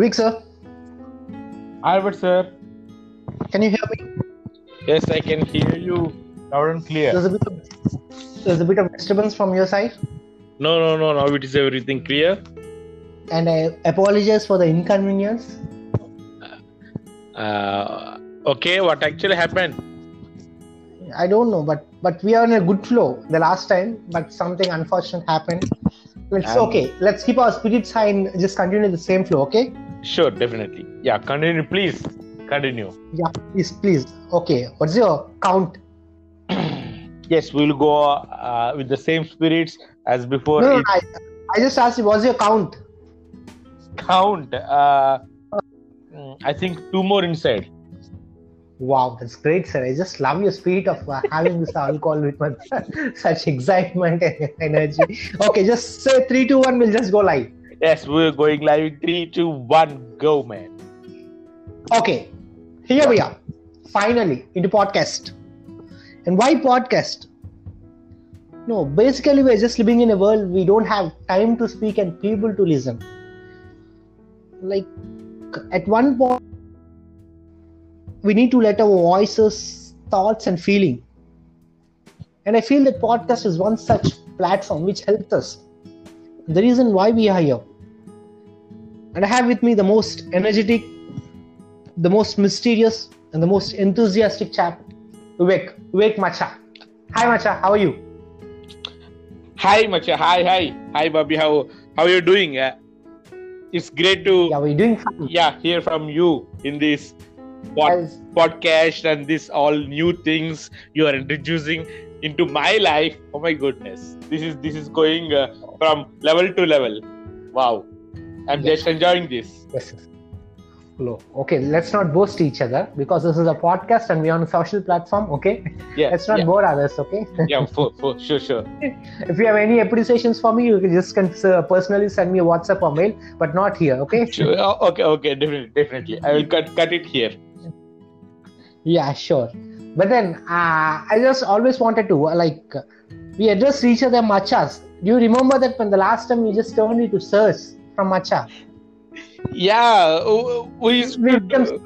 Weak, sir. Albert, sir. Can you hear me? Yes, I can hear you loud and clear. There's a bit of there's a bit of disturbance from your side, No, no, no. Now it is everything clear. and I apologize for the inconvenience. Uh, okay, what actually happened? I don't know, but but we are in a good flow the last time, but something unfortunate happened. It's Um, okay. Let's keep our spirits high and just continue the same flow, okay? Sure, definitely. Yeah, continue, please. Continue. Yeah, please, please. Okay, what's your count? Yes, we'll go uh, with the same spirits as before. No, It I, I just asked you, what's your count? count. Uh, I think two more inside. Wow, that's great, sir. I just love your spirit of uh, having this alcohol with my, such excitement and energy. Okay, just say three, two, one. We'll just go live. Yes, we're going live in three, two, one, go, man. Okay, here we are. Finally, into podcast. And why podcast? No, basically, we're just living in a world we don't have time to speak and people to listen. Like, at one point, we need to let our voices, thoughts, and feeling. And I feel that podcast is one such platform which helps us. The reason why we are here. And I have with me the most energetic, the most mysterious, and the most enthusiastic chap, Vivek. Vivek Macha. Hi, Macha. How are you? Hi, Macha. Hi, hi, hi, Bobby. How how are you doing? Uh, it's great to Yeah, we're doing fine. yeah hear from you in this pod- As- podcast and this all new things you are introducing into my life. Oh my goodness, this is this is going uh, from level to level. Wow, I'm Yes. just enjoying this. Yes. Hello. Okay, let's not boast each other because this is a podcast and we're on a social platform. Okay, Yeah, let's not yeah, bore others. Okay. yeah, for, for sure, sure. if you have any appreciations for me, you can just uh, personally send me a WhatsApp or mail, but not here. Okay. Sure. Oh, okay, okay, definitely, definitely. I will cut cut it here. Yeah, sure. But then uh, I just always wanted to uh, like uh, we address each other machas. Do you remember that when the last time we just turned it to sirs from macha? Yeah, we used We to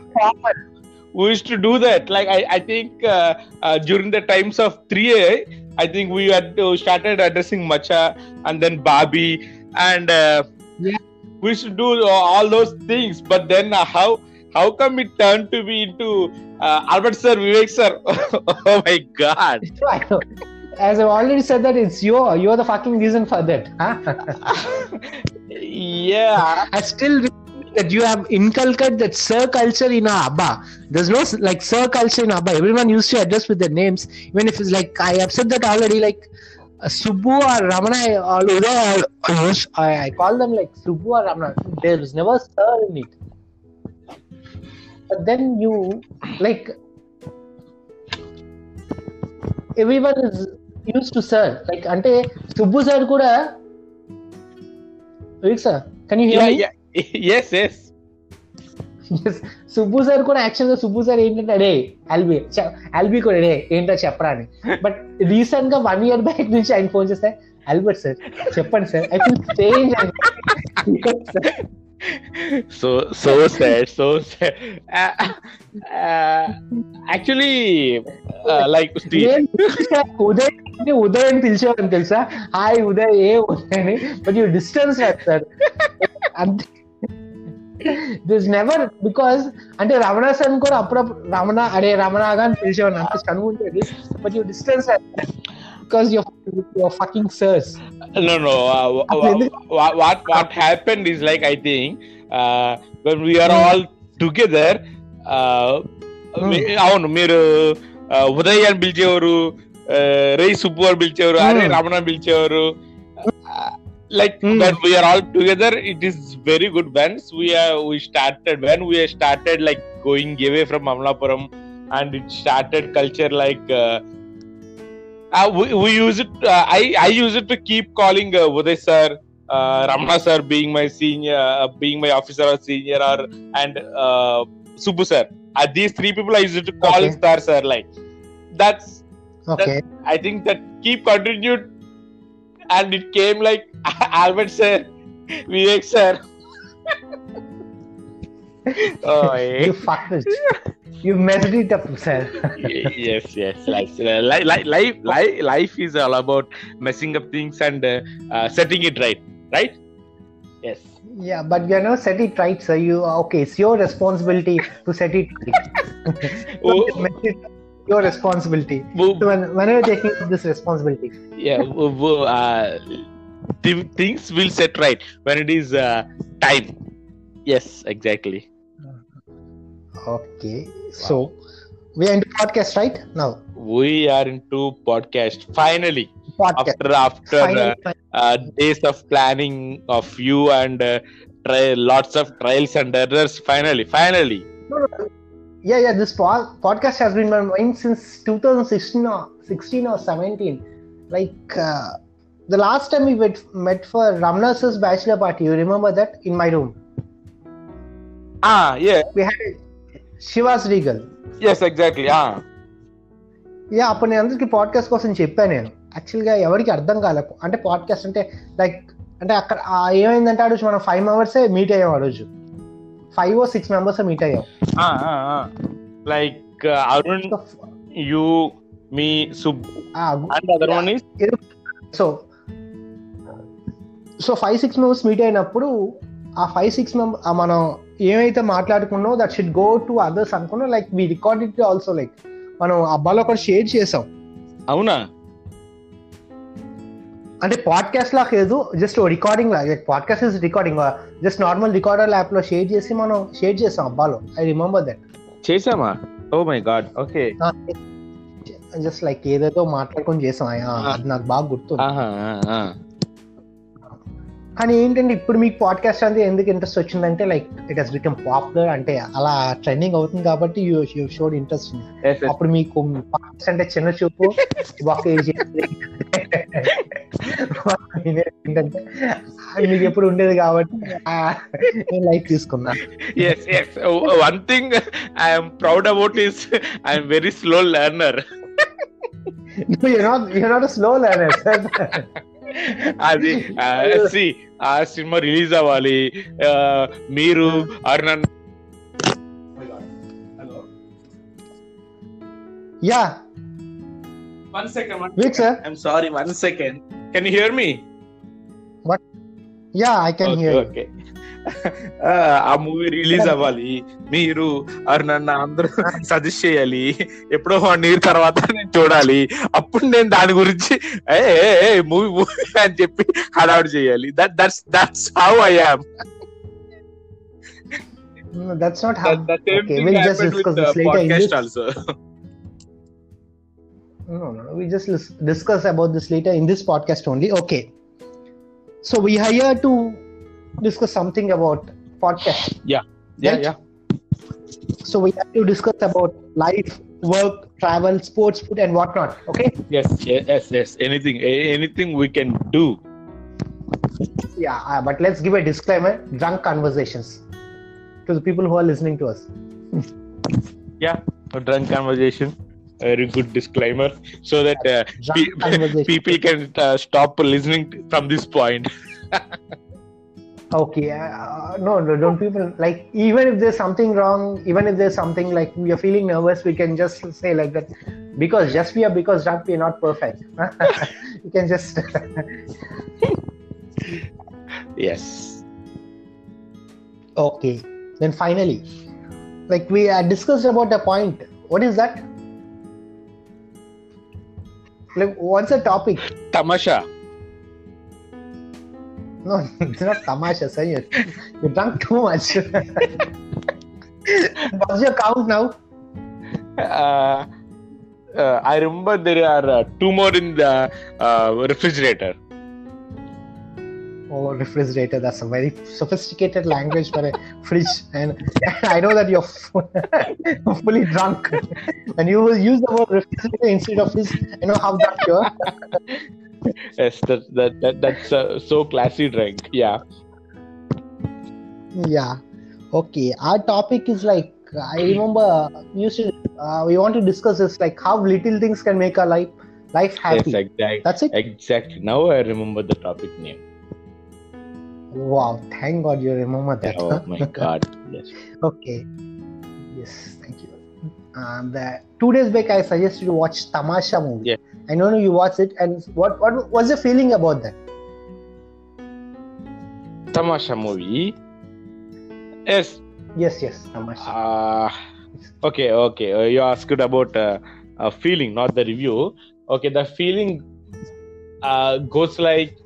we used to do that. Like I, I think uh, uh, during the times of 3A, I think we had started addressing Macha and then Barbie and uh, Yeah. we used to do all those things. But then uh, how how come it turned to be into uh, Albert sir, Vivek sir? oh my God! As I've already said that it's you. You're the fucking reason for that. Huh? yeah, I still that you have inculcated that sir culture in Abba. There's no like sir culture in Abba. Everyone used to address with their names. Even if it's like I have said that already. Like Subbu or Ramana or Uday, I, I, call them like Subbu or Ramana. was never sir in it. but then you like everyone used to sir like అంటే Subbu sir కూడా Subbu sir కూడా యాక్చువల్గా Subbu sir ఏంటంటే అడే ఆల్బీ ఆల్బీ కూడా అడే ఏంటో చెప్పరాని. బట్ రీసెంట్గా వన్ ఇయర్ బ్యాక్ నుంచి ఆయన ఫోన్ చేస్తే ఆల్బర్ట్ సార్ చెప్పండి sir I feel change so so sad so sad. Uh, uh, actually uh, like Uday Uday అని పిలిచేవాడిని తెలుసా? హాయ్ ఉదయ్ ఏ ఉదయ్ అని. బట్ యూ డిస్టెన్స్ సార్ అంతే దిస్ నెవర్ బికాస్ అంటే రమణ సార్ కూడా అప్పుడప్పుడు రమణ అడే రమణగా అని పిలిచేవాడిని. అంత కనుగొంటేది but you distance because you're, you're fucking sirs. No, no. Uh, what what happened is like I think uh, when we are all together, uh, hmm. అవును మీరు uh, ఉదయ్ అని పిలిచేవారు uh, రై సుబ్బు పిలిచేవారు అరే hmm. రమణ పిలిచేవారు like hmm. when we are all together it is very good bands we are we started when we started like going away from amalapuram and it started culture like uh, we, we use it uh, i i use it to keep calling uh, uday sir uh, ramana sir being my senior uh, being my officer or senior or and uh, subbu sir. Uh, these three people i use it to call Okay. star sir like that's okay i think that keep continued and it came like albert sir vivek sir Oh, you fucked it. You messed it up, sir. yes, yes. Like, like, like, life, life, life is all about messing up things and uh, uh, setting it right. Right? Yes. yeah, but you know, set it right, sir. You okay? It's your responsibility to set it right. Oh, it your responsibility. wo- So when, when are you taking this responsibility? yeah, wo- wo- uh, th- things will set right when it is uh, time. Yes, exactly. Okay. So we are into podcast right now. We are into podcast finally Podcast. after after uh, Finally, uh, days of planning of you and uh, lots of trials and errors. Finally, finally. Yeah, yeah. This po- podcast has been my mind since 2016 or 16 or 17. Like uh, the last time we met, met for Ramana's bachelor party, you remember that in my room? Ah, yeah. We had Regal. Yes, exactly. Ah. Yeah అప్పుడు నేను అందరికి podcast కోసం చెప్పాను నేను యాక్చువల్గా ఎవరికి అర్థం కాలే అంటే పాడ్కాస్ట్ అంటే లైక్ అంటే అక్కడ ఏమైందంటే ఆ రోజు మనం ఫైవ్ మెంబర్సే మీట్ అయ్యాం ఆ రోజు ఫైవ్ ఓ సిక్స్ మెంబర్స్ మీట్ అయ్యాం Arun, you, me, Sub, and the other one is so so five six members meet అయినప్పుడు ఆ ఫైవ్ సిక్స్ మెంబర్ మనం ఏమైతే మాట్లాడుకున్నామో that should go to others అనుకున్నాం like we record it also like మనం అబ్బాలో ఒకటి share చేసాం. అవునా? అంటే పాడ్కాస్ట్ లాగా లేదు జస్ట్ రికార్డింగ్ లాగా podcast is recording just normal recorder యాప్లో షేర్ చేసి మనం షేర్ చేసాం అబ్బాలో ఐ రిమెంబర్ దట్ చేసామా? ఓ my God okay just like ఏదేదో మాట్లాడుకొని చేసాం. అది నాకు బాగా గుర్తు కానీ ఏంటంటే ఇప్పుడు మీకు పాడ్కాస్ట్ అంటే ఎందుకు ఇంట్రెస్ట్ వచ్చిందంటే like it he's become popular అంటే అలా ట్రెండింగ్ అవుతుంది కాబట్టి యూ యూ షోడ్ ఇంట్రెస్ట్ అప్పుడు మీకు పాడ్కాస్ట్ అంటే చిన్న చూపు ఒక ఏంటంటే మీకు ఎప్పుడు ఉండేది కాబట్టి నేను లైక్ తీసుకున్నా. Yes yes one thing I'm proud about is I'm very slow learner you're not you're not a slow learner. sir. అది సి ఆ సినిమా రిలీజ్ అవ్వాలి ఆ, మీరు ఆర్ నన్ను yeah one second Wait, sir. I'm sorry one second can you hear me yeah i can hear you okay ఆ movie release అవ్వాలి మీరు ఆర్ నన్ను అందరూ సజెస్ట్ చేయాలి ఎప్పుడో వన్ ఇయర్ తర్వాత నేను చూడాలి అప్పుడు నేను దాని గురించి ఏ మూవీ మూవీ అని చెప్పి హడావుడి చేయాలి that that's that's how I am No, that's not how the same okay thing we'll just happened discuss with this the later in podcast this also no no no we just lis- discuss about this later in this podcast only okay so we are here to discuss something about podcast. Yeah. Right? yeah. So we have to discuss about life work travel sports food and whatnot. Okay? Yes yes yes, anything anything we can do. Yeah uh, but let's give a disclaimer. Drunk conversations to the people who are listening to us. Yeah a drunk conversation. Very good disclaimer. So that uh, pe- people can uh, stop listening from this point okay uh, no, no don't people like even if there's something wrong even if there's something like we are feeling nervous we can just say like that because just we are because drunk we are not perfect. You can just yes. Okay then finally like we uh, discussed about a point. What is that? Like what's the topic? Tamasha no it's not tamasha sir you you drunk too much what's your count now uh, uh, i remember there are uh, two more in the uh, refrigerator Oh, refrigerator. That's a very sophisticated language for a fridge. And I know that you're fully drunk. And you will use the word refrigerator instead of fridge. you know how drunk you are. Yes that, that, that that's uh, so classy drink yeah Yeah. Okay. Our topic is like, I remember we used to, uh, we want to discuss this like how little things can make our life life happy. yes exactly That's it. exactly now i remember the topic name Wow. Thank God you remember that. oh my god Yes. Okay. Yes, thank you. Um, the two days back, I suggested you watch Tamasha movie. Yeah. I know you watched it, and what what was your feeling about that? Tamasha movie. Yes. Yes, yes, Tamasha. Uh, okay, okay. Uh, you asked about uh, a feeling, not the review. Okay, the feeling uh, goes like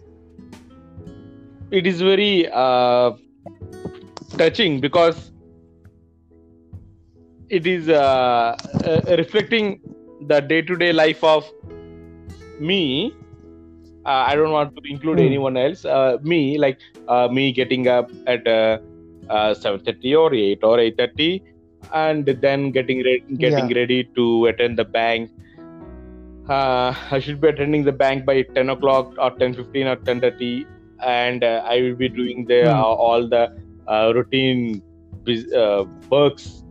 it is very uh, touching because it is uh, uh, reflecting the day-to-day life of me uh, i don't want to include Hmm. anyone else uh, me like uh, me getting up at uh, uh, 7.30 or 8 or 8.30 and then getting re- getting Yeah. ready to attend the bank uh, i should be attending the bank by 10 o'clock or 10.15 or 10.30 and uh, i will be doing the uh, all the uh, routine uh, works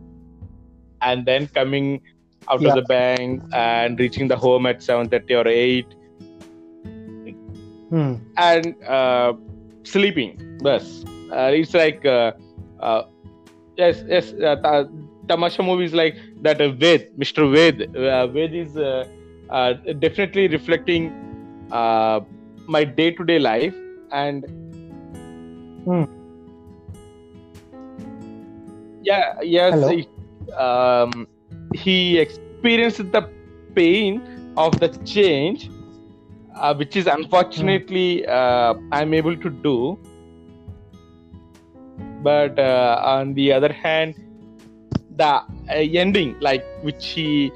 and then coming out Yeah. of the bank and reaching the home at 7.30 or 8 Hmm. and uh, sleeping bus uh, it's like uh, uh, yes yes uh, Ta- tamasha movie is like that uh, ved mr ved uh, ved is uh, uh, definitely reflecting uh, my day-to-day life and Hmm. yeah yes it, um, he experienced the pain of the change uh, which is unfortunately uh, i'm able to do. But uh, on the other hand the uh, ending like which he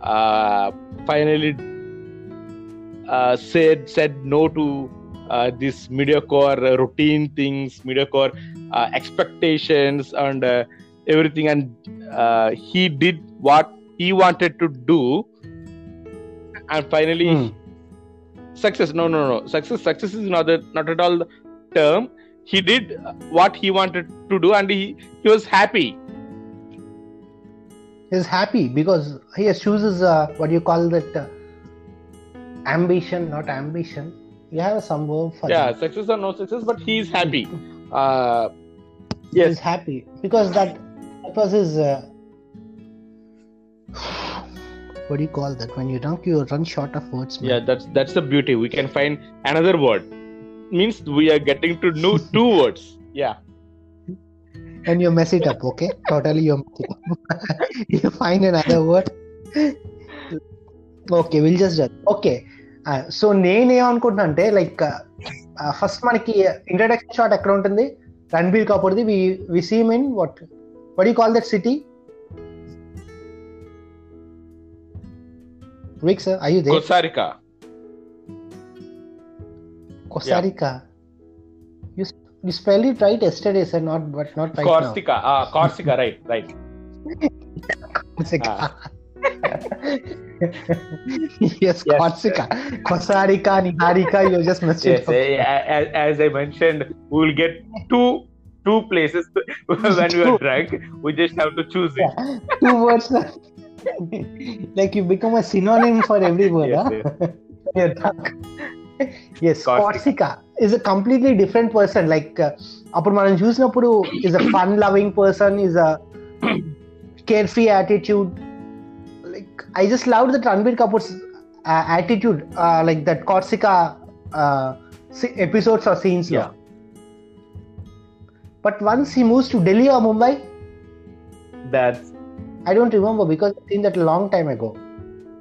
uh, finally uh, said said no to uh, this mediocre routine things mediocre expectations and everything. And he did what he wanted to do and finally Hmm. success no no no success success is not the, not at all the term he did what he wanted to do and he, he was happy He's happy because he chooses uh, what you call that uh, ambition, not ambition. You have some word for yeah that. success or no success but he is happy uh, He's yes happy because that that was his. Uh, what do you call that? When you drunk, you run short of words. man. yeah that's that's the beauty we can find another word means we are getting to know two words yeah and you mess it up okay totally you mess it up you find another word okay will just okay so నేనేమనుకుంటున్నా అంటే like first మనకి introduction shot ఎక్కడ ఉంటుంది Ranbir కపూర్ది we we seem in what what you call that city Rick, sir, are you there? Kosarika. Costa Rica. You, you spelled it right yesterday, sir, not but not right Corsica. Ah, Corsica, right, right. now. Corsica. Ah. yes, Yes. Corsica. Costa Rica, Niharika, you just messed Yes, it eh, as, as I mentioned, we will get two two places when we are drunk. We just have to choose it. Two words like you become a synonym for every word. Yes, huh? When you're drunk. yes, Corsica. Corsica is a completely different person. Like, uh, అప్పుడు మనం చూసినప్పుడు is a fun loving person, is a carefree attitude. Like, I just loved that Ranbir Kapoor's uh, attitude, uh, like that Corsica uh, se- episodes or scenes. Yeah. But once he moves to Delhi or Mumbai, That's I don't remember because I've seen that a long time ago.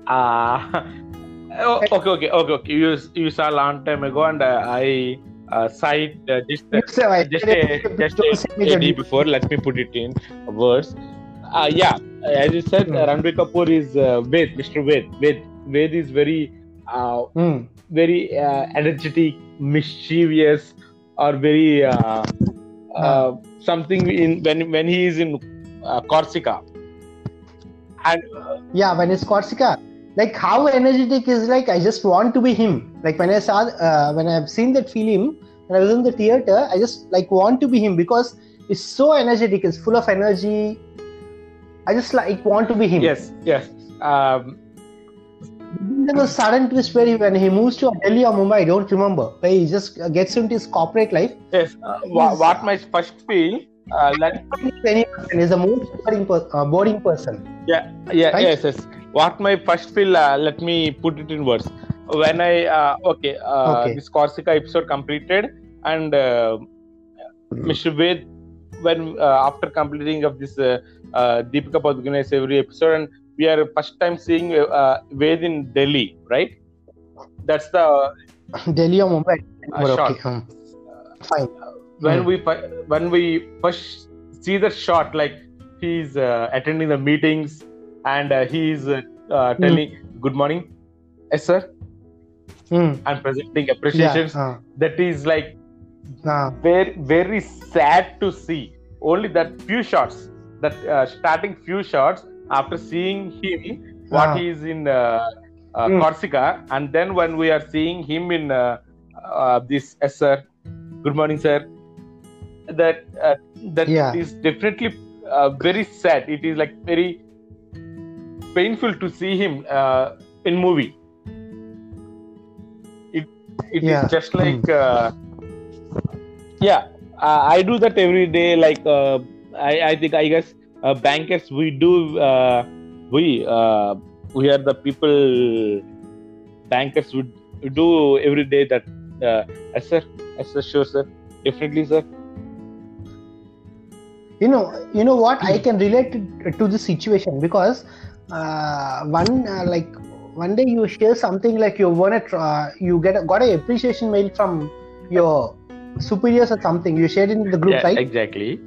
ah. oh, okay, okay, okay, okay. You you saw a long time ago, and uh, I uh, cite uh, just uh, So just a, just a, a day before. Let me put it in words. Uh, yeah, as you said, uh, Ranbir Kapoor is uh, Ved, Mr. Ved. Ved, Ved is very, uh, Hmm. very uh, energetic, mischievous, or very uh, uh, something in when when he is in uh, Corsica. And uh, Yeah, when it's Corsica, like how energetic is like I just want to be him. Like when I saw uh, when I've seen that film when I was in the theater, I just like want to be him because it's so energetic. It's full of energy. I just like want to be him. yes, yes. Um, There was a sudden twist where he, when he moves to Delhi or Mumbai, I don't remember. Where he just gets into his corporate life. Yes, uh, what my first feel uh, let any person is the most boring, per- uh, boring person. yeah yeah Right? yes yes what my first feel uh, let me put it in words when i uh, okay, uh, Okay. this corsica episode completed and uh, mr ved when uh, after completing of this uh, uh, deepika Padukone's every episode and we are first time seeing uh, ved in delhi right that's the Delhi or Mumbai. Uh, okay. um, fine. When Hmm. we when we first see the shot like he's uh, attending the meetings and uh, he's uh, uh, telling good morning. Yes sir. Hmm. and presenting Yeah. appreciations Uh, that is like very very sad to see. Only that few shots that uh, starting few shots after seeing him what he is in uh, uh, Hmm. corsica and then when we are seeing him in uh, uh, this yes sir. Good morning sir that uh, that Yeah. is definitely uh, very sad. It is like very painful to see him uh, in movie. It it is Yeah. just like uh, yeah uh, i do that every day like uh, i i think i guess uh, bankers we do uh, we uh, we are the people bankers would do every day that uh, yes sir. Yes sir. Sure sir. Definitely sir you know, you know what? I can relate to, to this situation because uh, one uh, like one day you share something like you want to try, you get a, got a appreciation mail from your superiors or something. You shared it in the group, yeah right? exactly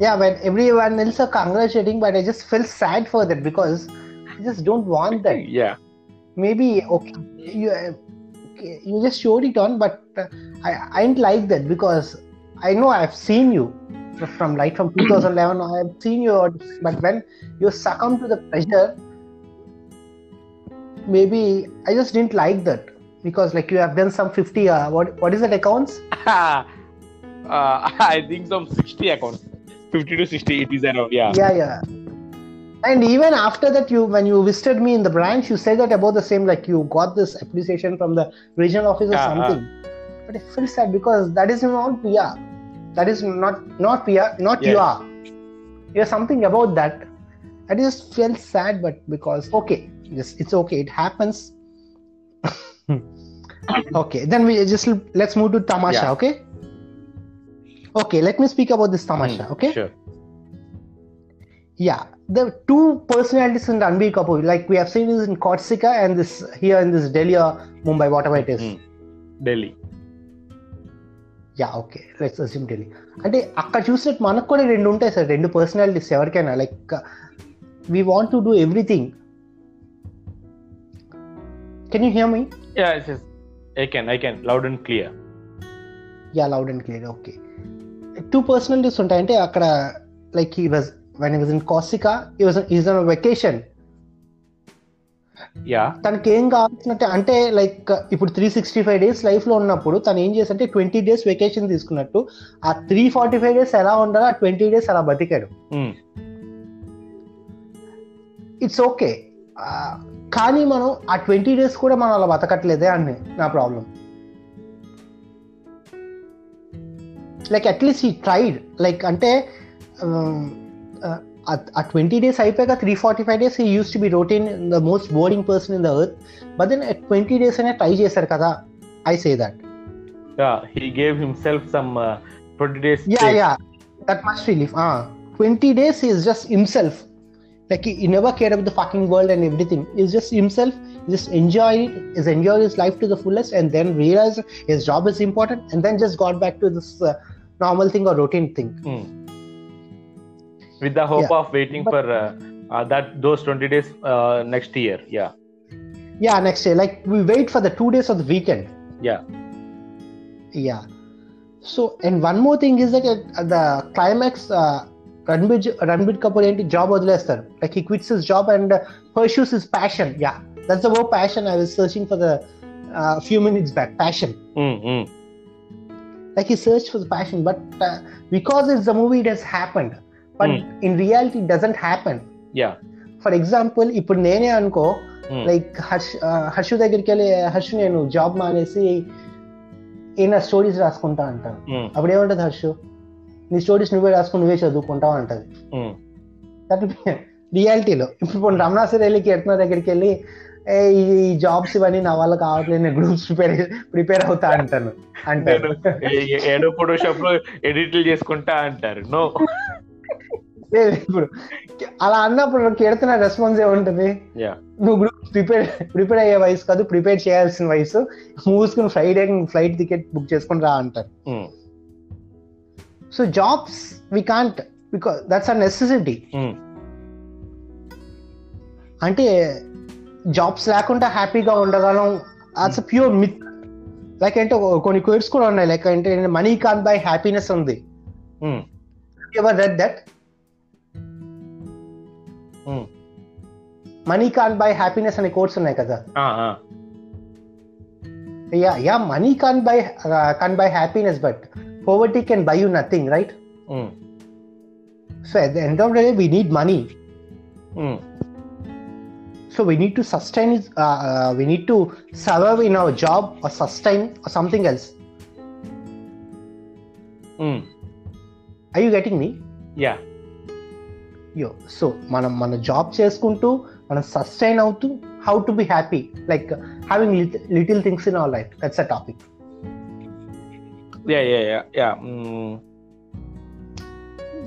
yeah when everyone else are congratulating but i just feel sad for that because i just don't want that yeah maybe okay you uh, you just showed it on but uh, i i didn't like that because i know i've seen you from like from 2011 i've seen you but when you succumb to the pressure maybe i just didn't like that because like you have done some 50 uh, what what is that accounts? Uh, i think some 60 accounts. 50 to 60 it is around yeah. Yeah yeah. And even after that you when you visited me in the branch you said that about the same like you got this appreciation from the regional office or Yeah, something. But it feels sad because that is not pr that is not not pr not Yes. you are you're something about that i just felt sad but because okay just it's okay it happens okay then we just let's move to tamasha Yeah. okay okay let me speak about this tamasha Hmm, okay sure yeah, the two personalities in Ranbir Kapoor, like we have seen this in Corsica and this here in this Delhi or Mumbai, whatever it is. Hmm. delhi yeah okay let's assume Delhi అంటే అక్కడ చూసినట్టు మనకు కూడా రెండు ఉంటాయి sir. రెండు personalities ఎవరికైనా. Like we want to do everything can you hear me i can i can. Loud and clear. Yeah loud and clear okay two personalities ఉంటాయి. అంటే అక్కడ like he was when was in Corsica he was is on vacation yeah. తనకి ఏం కావాల్సినట్టే అంటే like ఇప్పుడు three sixty five days లైఫ్లో ఉన్నప్పుడు తను ఏం చేసంటే ట్వంటీ డేస్ వెకేషన్ తీసుకున్నట్టు ఆ త్రీ ఫార్టీ ఫైవ్ డేస్ ఎలా ఉండాలో ఆ ట్వంటీ డేస్ అలా బతికాడు. Hmm. ఇట్స్ ఓకే కానీ మనం ఆ ట్వంటీ డేస్ కూడా మనం అలా బతకట్లేదే అని నా problem like at least he tried like అంటే a, 20 day cypher ka 345 days he used to be rotating the most boring person in the earth. But then at 20 days and try chaser kada i say that. Yeah he gave himself some uh, 20 days yeah yeah. That must relief ah. Uh, 20 days he is just himself. Like he, he never cared about the fucking world and everything. He's just himself. Just enjoy it. Is enjoy his life to the fullest and then realize his job is important and then just got back to this uh, normal thing or routine thing. Mm with the hope Yeah. of waiting But- for uh, uh, that those 20 days uh, next year yeah Yeah, next day, like we wait for the two days of the weekend. yeah Yeah. So, and one more thing is that at the climax, uh, Ranbir, J- Ranbir Kapoor ఏంటి job వదిలేస్తారు like he quits his job and pursues his passion yeah that's the word passion I was searching for the few minutes back passion Hmm, hmm. like he searched for the passion but uh, because it's a movie Hmm. reality it doesn't happen. Yeah. For example ఇప్పుడు నేనే అనుకో Hmm. Like Harsh ఆ, హర్షు దగ్గరికి వెళ్ళి హర్షు నేను job మానేసి ఈయన stories రాసుకుంటా అంటాను Hmm. అప్పుడు ఏముంటది హర్షు? నీ స్టోరీస్ నువ్వే రాసుకుని నువ్వే చదువుకుంటావు అంటది. రియాలిటీలో ఇప్పుడు ఇప్పుడు రమణా సిరేలికి ఎట్న దగ్గరికి వెళ్ళి ఈ జాబ్స్ ఇవన్నీ నా వల్ల కావట్లేదు నేను గ్రూప్స్ ప్రిపేర్ ప్రిపేర్ అవుతా అంటాను. అంటారు. ఏడో ఫోటోషాప్లో ఎడిట్లు చేసుకుంటా అంటారు. నో లేదు ఇప్పుడు అలా అన్నప్పుడు కెడుతున్న రెస్పాన్స్ ఏముంటది? నువ్వు గ్రూప్ ప్రిపేర్ ప్రిపేర్ అయ్యే వయసు కాదు ప్రిపేర్ చేయాల్సిన వయసు. మూసుకుని ఫ్రైడే ఫ్లైట్ టికెట్ బుక్ చేసుకుని రా అంటారు. So jobs we can't because that's a necessity. అంటే జాబ్స్ లేకుండా హ్యాపీగా ఉండగలం. అట్స్ ప్యూర్ మిత్ లైక్ అంటే కొన్ని క్వేట్స్ కూడా ఉన్నాయి. లైక్ అంటే మనీ కాన్ బై హ్యాపీనెస్ ఉంది. Ever read that money can buy happiness అనే కోర్స్ ఉన్నాయి కదా yeah yeah money can buy can buy happiness but poverty can buy you nothing right so at the end of the day we need money so we need to sustain it uh, uh, we need to survive in our job or sustain or something else are you getting me yeah yo so మనం మన job చేసుకుంటూ మనం sustain అవుతూ how to be happy like having little things in our life that's a topic yeah yeah yeah yeah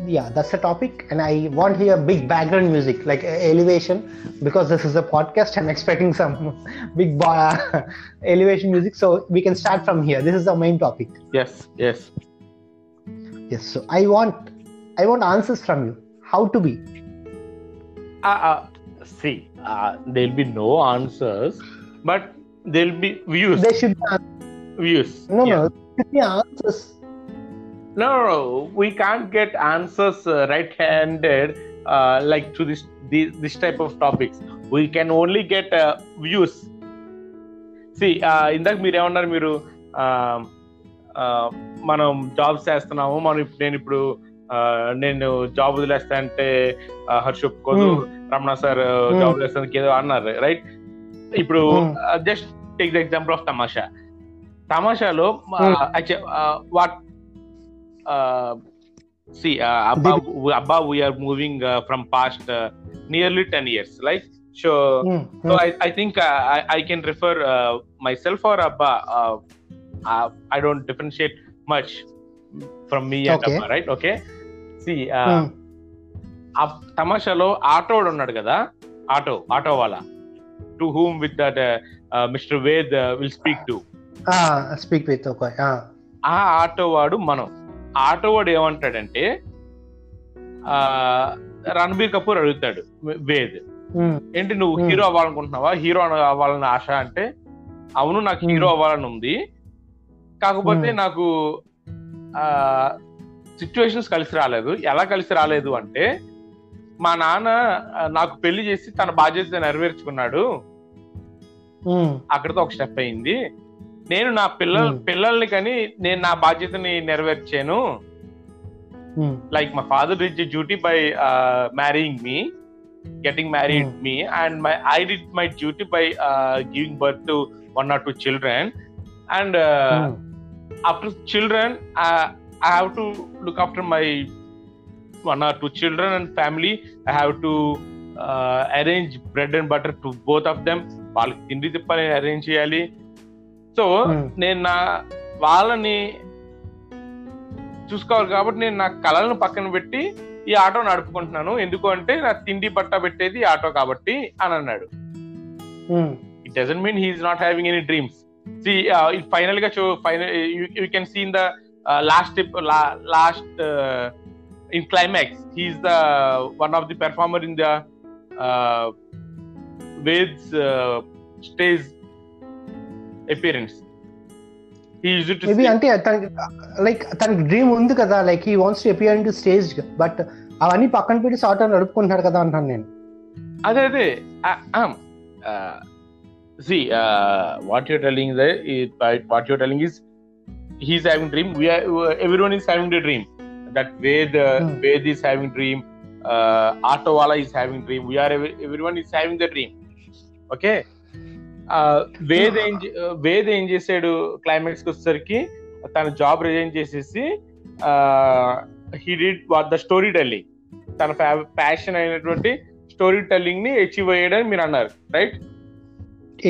yeah that's a topic and i want here big background music like uh, elevation because this is a podcast i'm expecting some big ba- elevation music so we can start from here this is the main topic yes yes Yes, so I want I want answers from you. How to be? See they will be no answers but they will be views There should be an- views no no there should be answers. No, no, no, we can't get answers uh, right-handed uh, like to this, this this type of topics. We can only get uh, views. See, uh, ఇందాక మీరు ఏమన్నారు మీరు uh, uh, మనం jobs చేస్తున్నాము మనం ఇప్పుడు నేను ఇప్పుడు uh, నేను జాబ్ వదిలేస్తా అంటే హర్ష ఒప్పుకోదు. రమణ సార్ జాబ్ వదిలేస్తానికి ఏదో అన్నారు రైట్ ఇప్పుడు. Just take the example of Tamasha తమాషాలో. What C అబ్బా అబ్బా we are moving from past nearly ten years like so so. I think I can refer myself or అబ్బా I don't differentiate much from me and Okay. అబ్బా right okay see. ఆ తమాషాలో auto ఉన్నాడు కదా auto auto వాళ్ళ to whom with that Mr Ved will speak to okay. Ah. ఆ auto వాడు మనం ఆటో వాడు ఏమంటాడంటే ఆ రణబీర్ కపూర్ అడుగుతాడు వేద్. ఏంటి నువ్వు. హీరో అవ్వాలనుకుంటున్నావా హీరో అవ్వాలని ఆశ అంటే అవును నాకు. హీరో అవ్వాలని ఉంది కాకపోతే. నాకు సిచ్యువేషన్స్ కలిసి రాలేదు. ఎలా కలిసి రాలేదు అంటే మా నాన్న నాకు పెళ్ళి చేసి తన బాధ్యత నెరవేర్చుకున్నాడు. అక్కడితో ఒక స్టెప్ అయింది. నేను నా పిల్లల పిల్లల్ని కానీ నేను నా బాధ్యతని నెరవేర్చాను. Like my father did duty by marrying me getting married me and my I did my duty by giving birth to one or two children and after children uh, Hmm. uh, i have to look after my one or two children and family i have to uh, arrange bread and butter to both of them వాళ్ళకి తిండి తిప్పని arrange చేయాలి so Hmm. నేను నా వాళ్ళని చూసుకోవాలి కాబట్టి నేను నా కళలను పక్కన పెట్టి ఈ ఆటో నడుపుకుంటున్నాను ఎందుకు అంటే నా తిండి బట్ట పెట్టేది ఈ ఆటో కాబట్టి అని అన్నాడు Hmm. It doesn't mean he's not having any dreams see ఫైనల్గా final you can see in the last last in climax he's the one of the performer in the వేద్స్ stage appearance he use to maybe అంటే తనకి like తనకి dream ఉంది కదా like he wants to appear in to stage but అవన్నీ పక్కన పెట్టి sort నడుపుకుంటున్నాడు కదా అంటాను నేను అదే అదే see what you're telling what you're telling he's having dream we are everyone is having a dream that ved mm. ved is having dream uh, Atawala is having dream we are everyone is having the dream okay Ved ఏం వేద్ ఏం చేసాడు క్లైమాక్స్కి వచ్చేసరికి తన job resign చేసేసి he did what the story telling తన passion అయినటువంటి story టెల్లింగ్ని అచీవ్ అయ్యాడని మీరు అన్నారు రైట్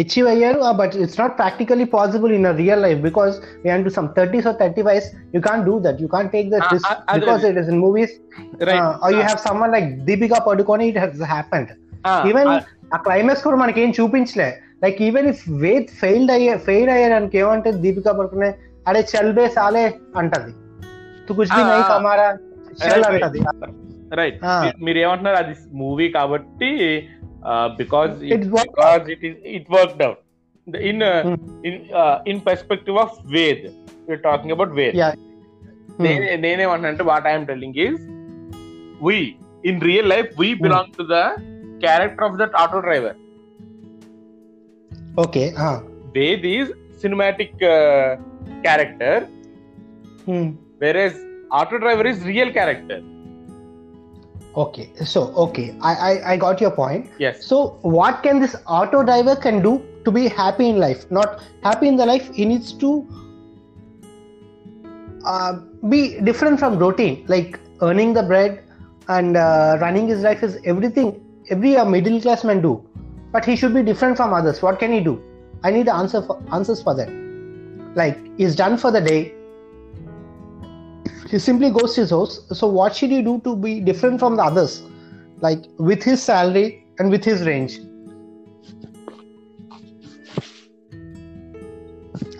achieve అయ్యారు but it's not practically possible in real life because we are into some 30s or 35s you can't do that you can't take that Ah, risk ah, ah, because it is in movies right uh, or you have someone like Deepika Padukone it has happened Ah, even ఆ climax కూడా మనకి ఏం చూపించలే like even if Ved failed అయ్యే fail అయ్యాడానికి ఏమంటే దీపికా పడుకునే అడే చల్ బే సాలే అంటది కుచ్ బి Ah, నై ah. కమారా చల్ Right, అంటది రైట్ Ah. మీరు ఏమంటున్నారు అది మూవీ కాబట్టి Uh, because it, it because out. it is it worked out in uh, mm. in uh, in perspective of Ved. We're talking about Ved. Yeah. Mm. One hundred. What I am telling is, we in real life we hmm. belong mm. to the character of that auto driver. Okay. huh Ved is cinematic uh, character, mm. whereas auto driver is real character okay so okay I, I i got your point. Yes. So what can this auto driver can do to be happy in life? Not happy in the life he needs to uh, be different from routine like earning the bread and uh, running his life is everything every uh, middle class man do. But he should be different from others. What can he do? I need the answer for answers for that. Like he's done for the day He simply goes to his house. So, what should he do to be different from the others? Like with his salary and with his range.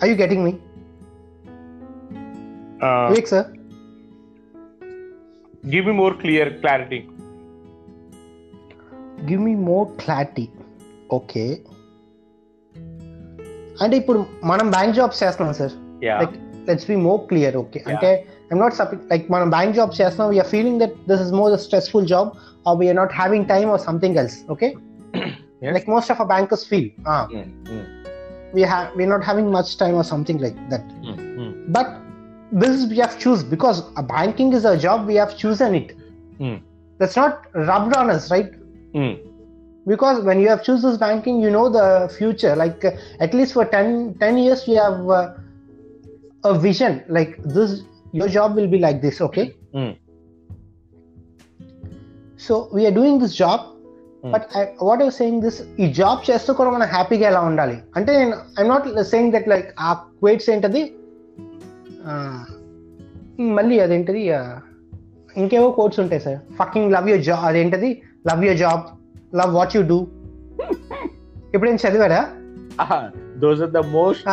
Are you getting me? Vivek, sir? Give me more clear clarity Give me more clarity. Okay అంటే ఇప్పుడు మనం bank jobs చేస్తున్నాం sir yeah like let's be more clear okay అంటే I'm not సప్ like మనం bank jobs చేస్తున్నాం we are feeling that this is more stressful job or we are not having time are something else okay Yes. Like most of a bankers feel we have we're not having much time or something like that but this is we have choose because a banking is a job we have chosen it that's not rubbed on us right because when you have choose this banking you know the future like uh, at least for 10, 10 years you have uh, a vision like this your job will be like this okay? So we are doing this job but what I saying this ఈ job చేస్తూ కూడా మనం హ్యాపీగా ఎలా ఉండాలి? అంటే నేను I'm not saying that like ఆ క్వేట్స్ ఏంటది? మళ్ళీ అదేంటది? ఇంకేవో కోట్స్ ఉంటాయి sir fucking love your job అదేంటది? Love your job love what you do ఇప్పుడు ఏం చదివారా? Those are the most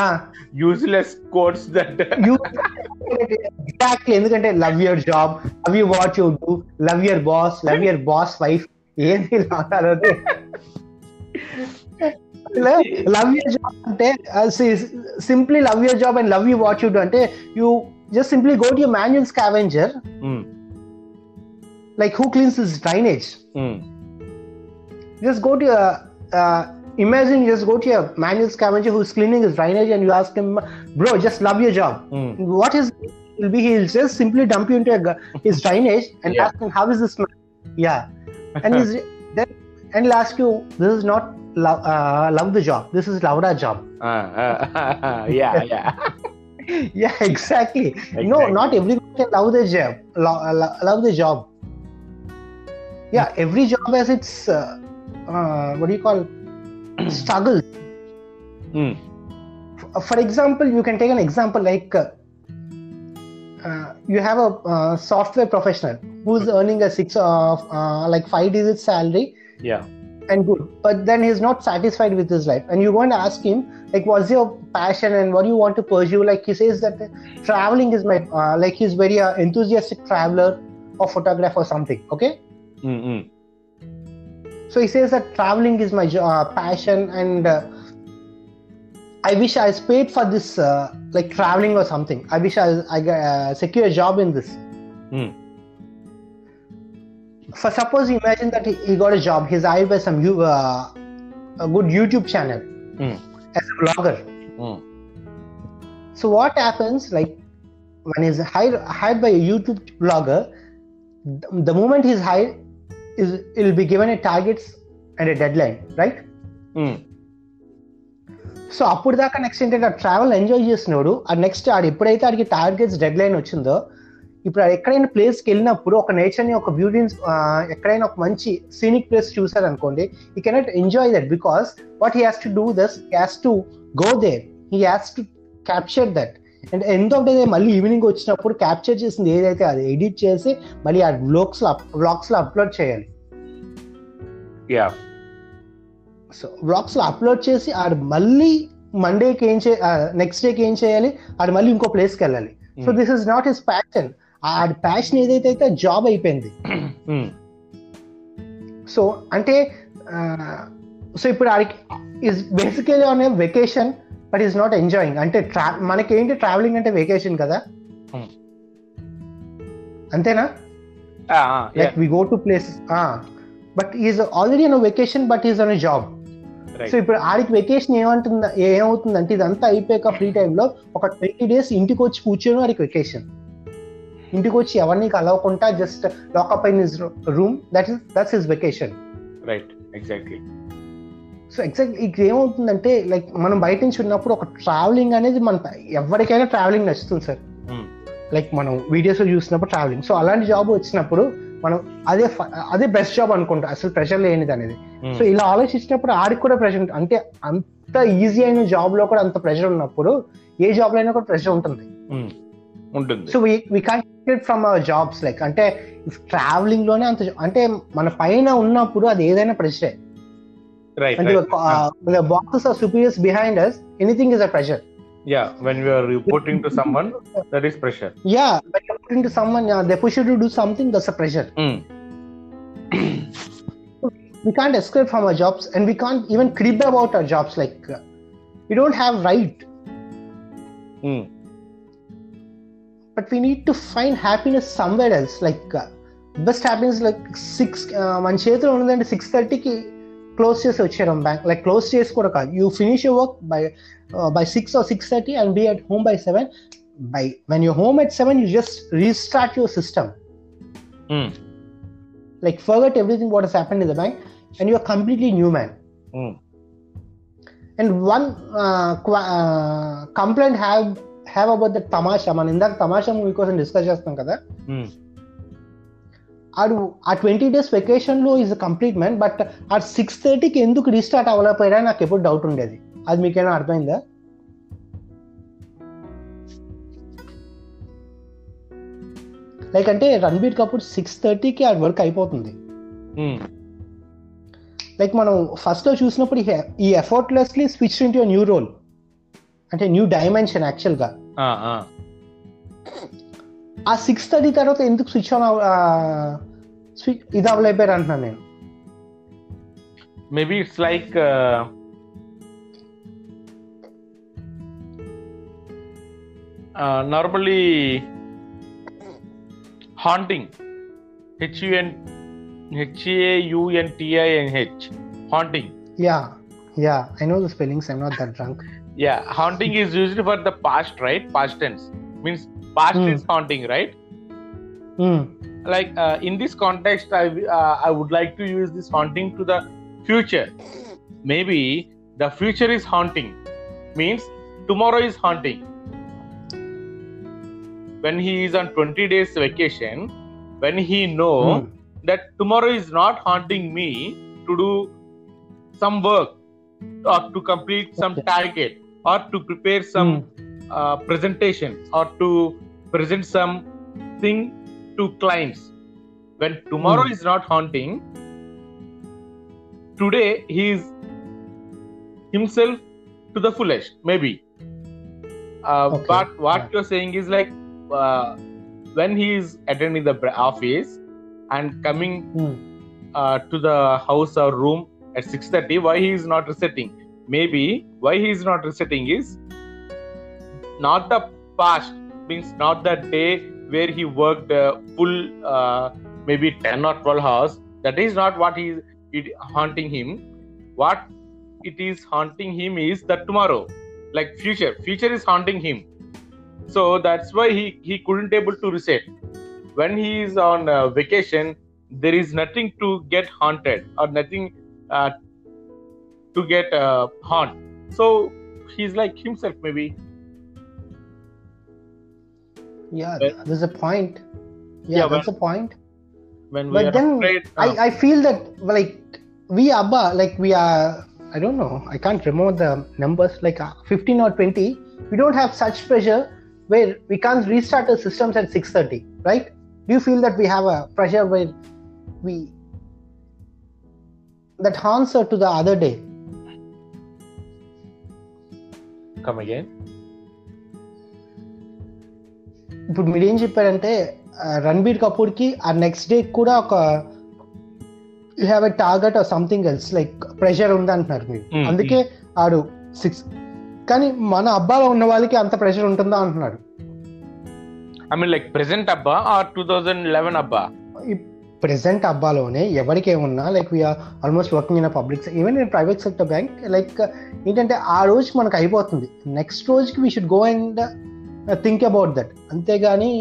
useless codes that exactly ఎందుకంటే love your job love you what you do love your boss love your boss wife ఏంటి అదే love your job అంటే simply love your job and love you what you do అంటే you just simply go to your manual scavenger like who cleans this drainage just go to your uh, imagine you just go to your manual scavenger who's cleaning his drainage and you ask him bro just love your job. What is will be he'll just simply dump you into a, his drainage and Yeah. ask him how is this man? yeah. And he's then and he'll ask you this is not love uh, love the job. This is louda job. Yeah yeah yeah exactly, no not everyone can love the job lo- uh, lo- love the job. Yeah every job has its uh, uh, what do you call struggle. F- for example you can take an example like uh, uh, you have a uh, software professional who's earning a six of uh, like five digit salary Yeah. and good but then he's not satisfied with his life. And you're going to ask him like what's your passion and what do you want to pursue? Like he says that traveling is my uh, like he's very uh, enthusiastic traveler or photographer or something okay so he says that traveling is my uh, passion and uh, i wish i was paid for this uh, like traveling or something. I wish i, I uh, secure a job in this. For suppose you imagine that he, he got a job he's hired by some uh, a good youtube channel. As a blogger so what happens like when he's hired, hired by a youtube blogger the moment he's hired is he'll be given a targets and a deadline right? So అప్పుడు దాకా next ఏంటంటే travel enjoy చేస్తున్నాడు ఆ next ఆడు ఎప్పుడైతే ఆడికి targets dead line వచ్చిందో ఇప్పుడు ఎక్కడైనా ప్లేస్కి వెళ్ళినప్పుడు ఒక నేచర్ని ఒక బ్యూటీని ఎక్కడైనా ఒక మంచి సీనిక్ ప్లేస్ చూసారు అనుకోండి ఈ cannot enjoy that because what he has to do thus has to go there he has to capture that and end of day మళ్ళీ ఈవినింగ్ వచ్చినప్పుడు క్యాప్చర్ చేసింది ఏదైతే అది ఎడిట్ చేసి మళ్ళీ ఆ బ్లాగ్స్లో బ్లాగ్స్లో అప్లోడ్ చేయాలి. యా సో బ్లాగ్స్లో అప్లోడ్ చేసి ఆడు మళ్ళీ మండేకి ఏం చే నెక్స్ట్ డేకి ఏం చేయాలి? ఆడు మళ్ళీ ఇంకో ప్లేస్కి వెళ్ళాలి. So this is not his passion Audi passion ఏదైతే అయితే జాబ్ అయిపోయింది. సో అంటే సో ఇప్పుడు ఆడికి is basically on a vacation but is not enjoying. అంటే ట్రా మనకేంటి ట్రావెలింగ్ అంటే వెకేషన్ కదా. అంతేనా? Like we go to place but is already on vacation but is on a job so ఇప్పుడు ఆడికి వెకేషన్ ఏమంటుందా ఏమవుతుందంటే ఇదంతా అయిపోయాక ఫ్రీ టైంలో ఒక ట్వంటీ డేస్ ఇంటికి వచ్చి కూర్చొని వాడికి వెకేషన్ ఇంటికి వచ్చి ఎవరిని కలవకుండా జస్ట్ లాకప్ అయిన room that is that's is vacation right exactly so exact ఇక్కడ ఏమవుతుందంటే లైక్ మనం బయట నుంచి ఉన్నప్పుడు ఒక ట్రావెలింగ్ అనేది మన ఎవరికైనా ట్రావెలింగ్ నచ్చుతుంది సార్ లైక్ మనం వీడియోస్లో చూసినప్పుడు ట్రావెలింగ్ సో అలాంటి జాబ్ వచ్చినప్పుడు మనం అదే అదే బెస్ట్ జాబ్ అనుకుంటాం అసలు ప్రెషర్ లేనిది అనేది. సో ఇలా ఆలోచించినప్పుడు ఆడికి కూడా ప్రెషర్ ఉంటుంది అంటే అంత ఈజీ అయిన జాబ్లో కూడా అంత ప్రెషర్ ఉన్నప్పుడు ఏ జాబ్లో అయినా కూడా ప్రెషర్ ఉంటుంది. ఉంటుంది. So we can't from our jobs like అంటే ట్రావెలింగ్లోనే అంత అంటే మన పైన ఉన్నప్పుడు అది ఏదైనా pressure రైట్ అంటే boxes are superiors behind us anything is a pressure yeah when you are reporting to someone that is pressure yeah when you're putting to someone yeah, they push you to do something that's a pressure we can't escape from our jobs and we can't even crib about our jobs like uh, we don't have right but we need to find happiness somewhere else like uh, best happiness like six మన చేతిలో ఉన్నదంటే six థర్టీకి close చేసి వచ్చేయడం bank like close చేసి కూడా కాదు you finish your work by by six or six thirty and be at home by seven by when you home at seven you just restart your system like forget everything what has happened in the bank and you're completely new man and one uh, qu- uh, complaint have have about the tamasha మన ఇందాక తమాషా movie కోసం discuss చేస్తాం కదా ఆడు ఆ twenty days వెకేషన్లో is complete man but ఆ సిక్స్ థర్టీకి ఎందుకు రీస్టార్ట్ అవ్వలేకపోయారా నాకు ఎప్పుడు డౌట్ ఉండేది. అది మీకేమైనా అర్థమైందా? లైక్ అంటే రణబీర్ కపూర్ సిక్స్ థర్టీకి ఆ వర్క్ అయిపోతుంది. లైక్ మనం ఫస్ట్లో చూసినప్పుడు ఈ- effortlessly switch into new role అంటే న్యూ డైమెన్షన్ యాక్చువల్గా. ఆ సిక్స్ థర్టీ తర్వాత ఎందుకు స్విచ్ ఆన్ స్విచ్ ఇది అవ్వలేపారు అంటున్నాను నేను maybe it's like uh, uh, normally haunting h u n h a u n t i n h haunting yeah yeah I know the spellings I'm not that drunk yeah haunting is usually for the past right past tense means past Hmm. is haunting right? Like uh, in this context i uh, i would like to use this haunting to the future. Maybe the future is haunting. Means tomorrow is haunting. When he is on 20 days vacation when he know that tomorrow is not haunting me to do some work or to complete some target or to prepare some uh, presentation or to present something to clients when tomorrow Hmm. is not haunting today he is himself to the fullest maybe uh, Okay. but what Yeah. you're saying is like uh, when he is attending the office and coming uh, to the house or room at 6.30 why he is not resetting maybe why he is not resetting is not the past means not that day where he worked uh, full uh, maybe 10 or 12 hours. That is not what is it haunting him. What it is haunting him is the tomorrow like future future is haunting him. So that's why he he couldn't able to reset. When he is on uh, vacation there is nothing to get haunted or nothing uh, to get uh, haunt. So he's like himself maybe Yeah, there's a point. yeah, Yeah, that's the point. when we But are then afraid, uh, I, I feel that like we Abba, like we are I don't know, I can't remember the numbers, like uh, 15 or 20, we don't have such pressure where we can't restart the systems at 6:30, right? Do you feel that we have a pressure where we that answer to the other day? come again ఇప్పుడు మీరు ఏం చెప్పారంటే రణబీర్ కపూర్కి ఆ next day కూడా ఒక you have a target or something else like pressure ఉంది అంటున్నారు మీరు. అందుకే ఆడు సిక్స్ కానీ మన అబ్బాలో ఉన్న వాళ్ళకి అంత ప్రెషర్ ఉంటుందా అంటున్నాడు I mean like present Abba or 2011 Abba? Present అబ్బాలోనే ఎవరికి ఏమున్నా like we are almost working in public even in private sector bank like ఏంటంటే ఆ రోజు మనకు అయిపోతుంది నెక్స్ట్ రోజుకి we should go and think about that అంతేగాని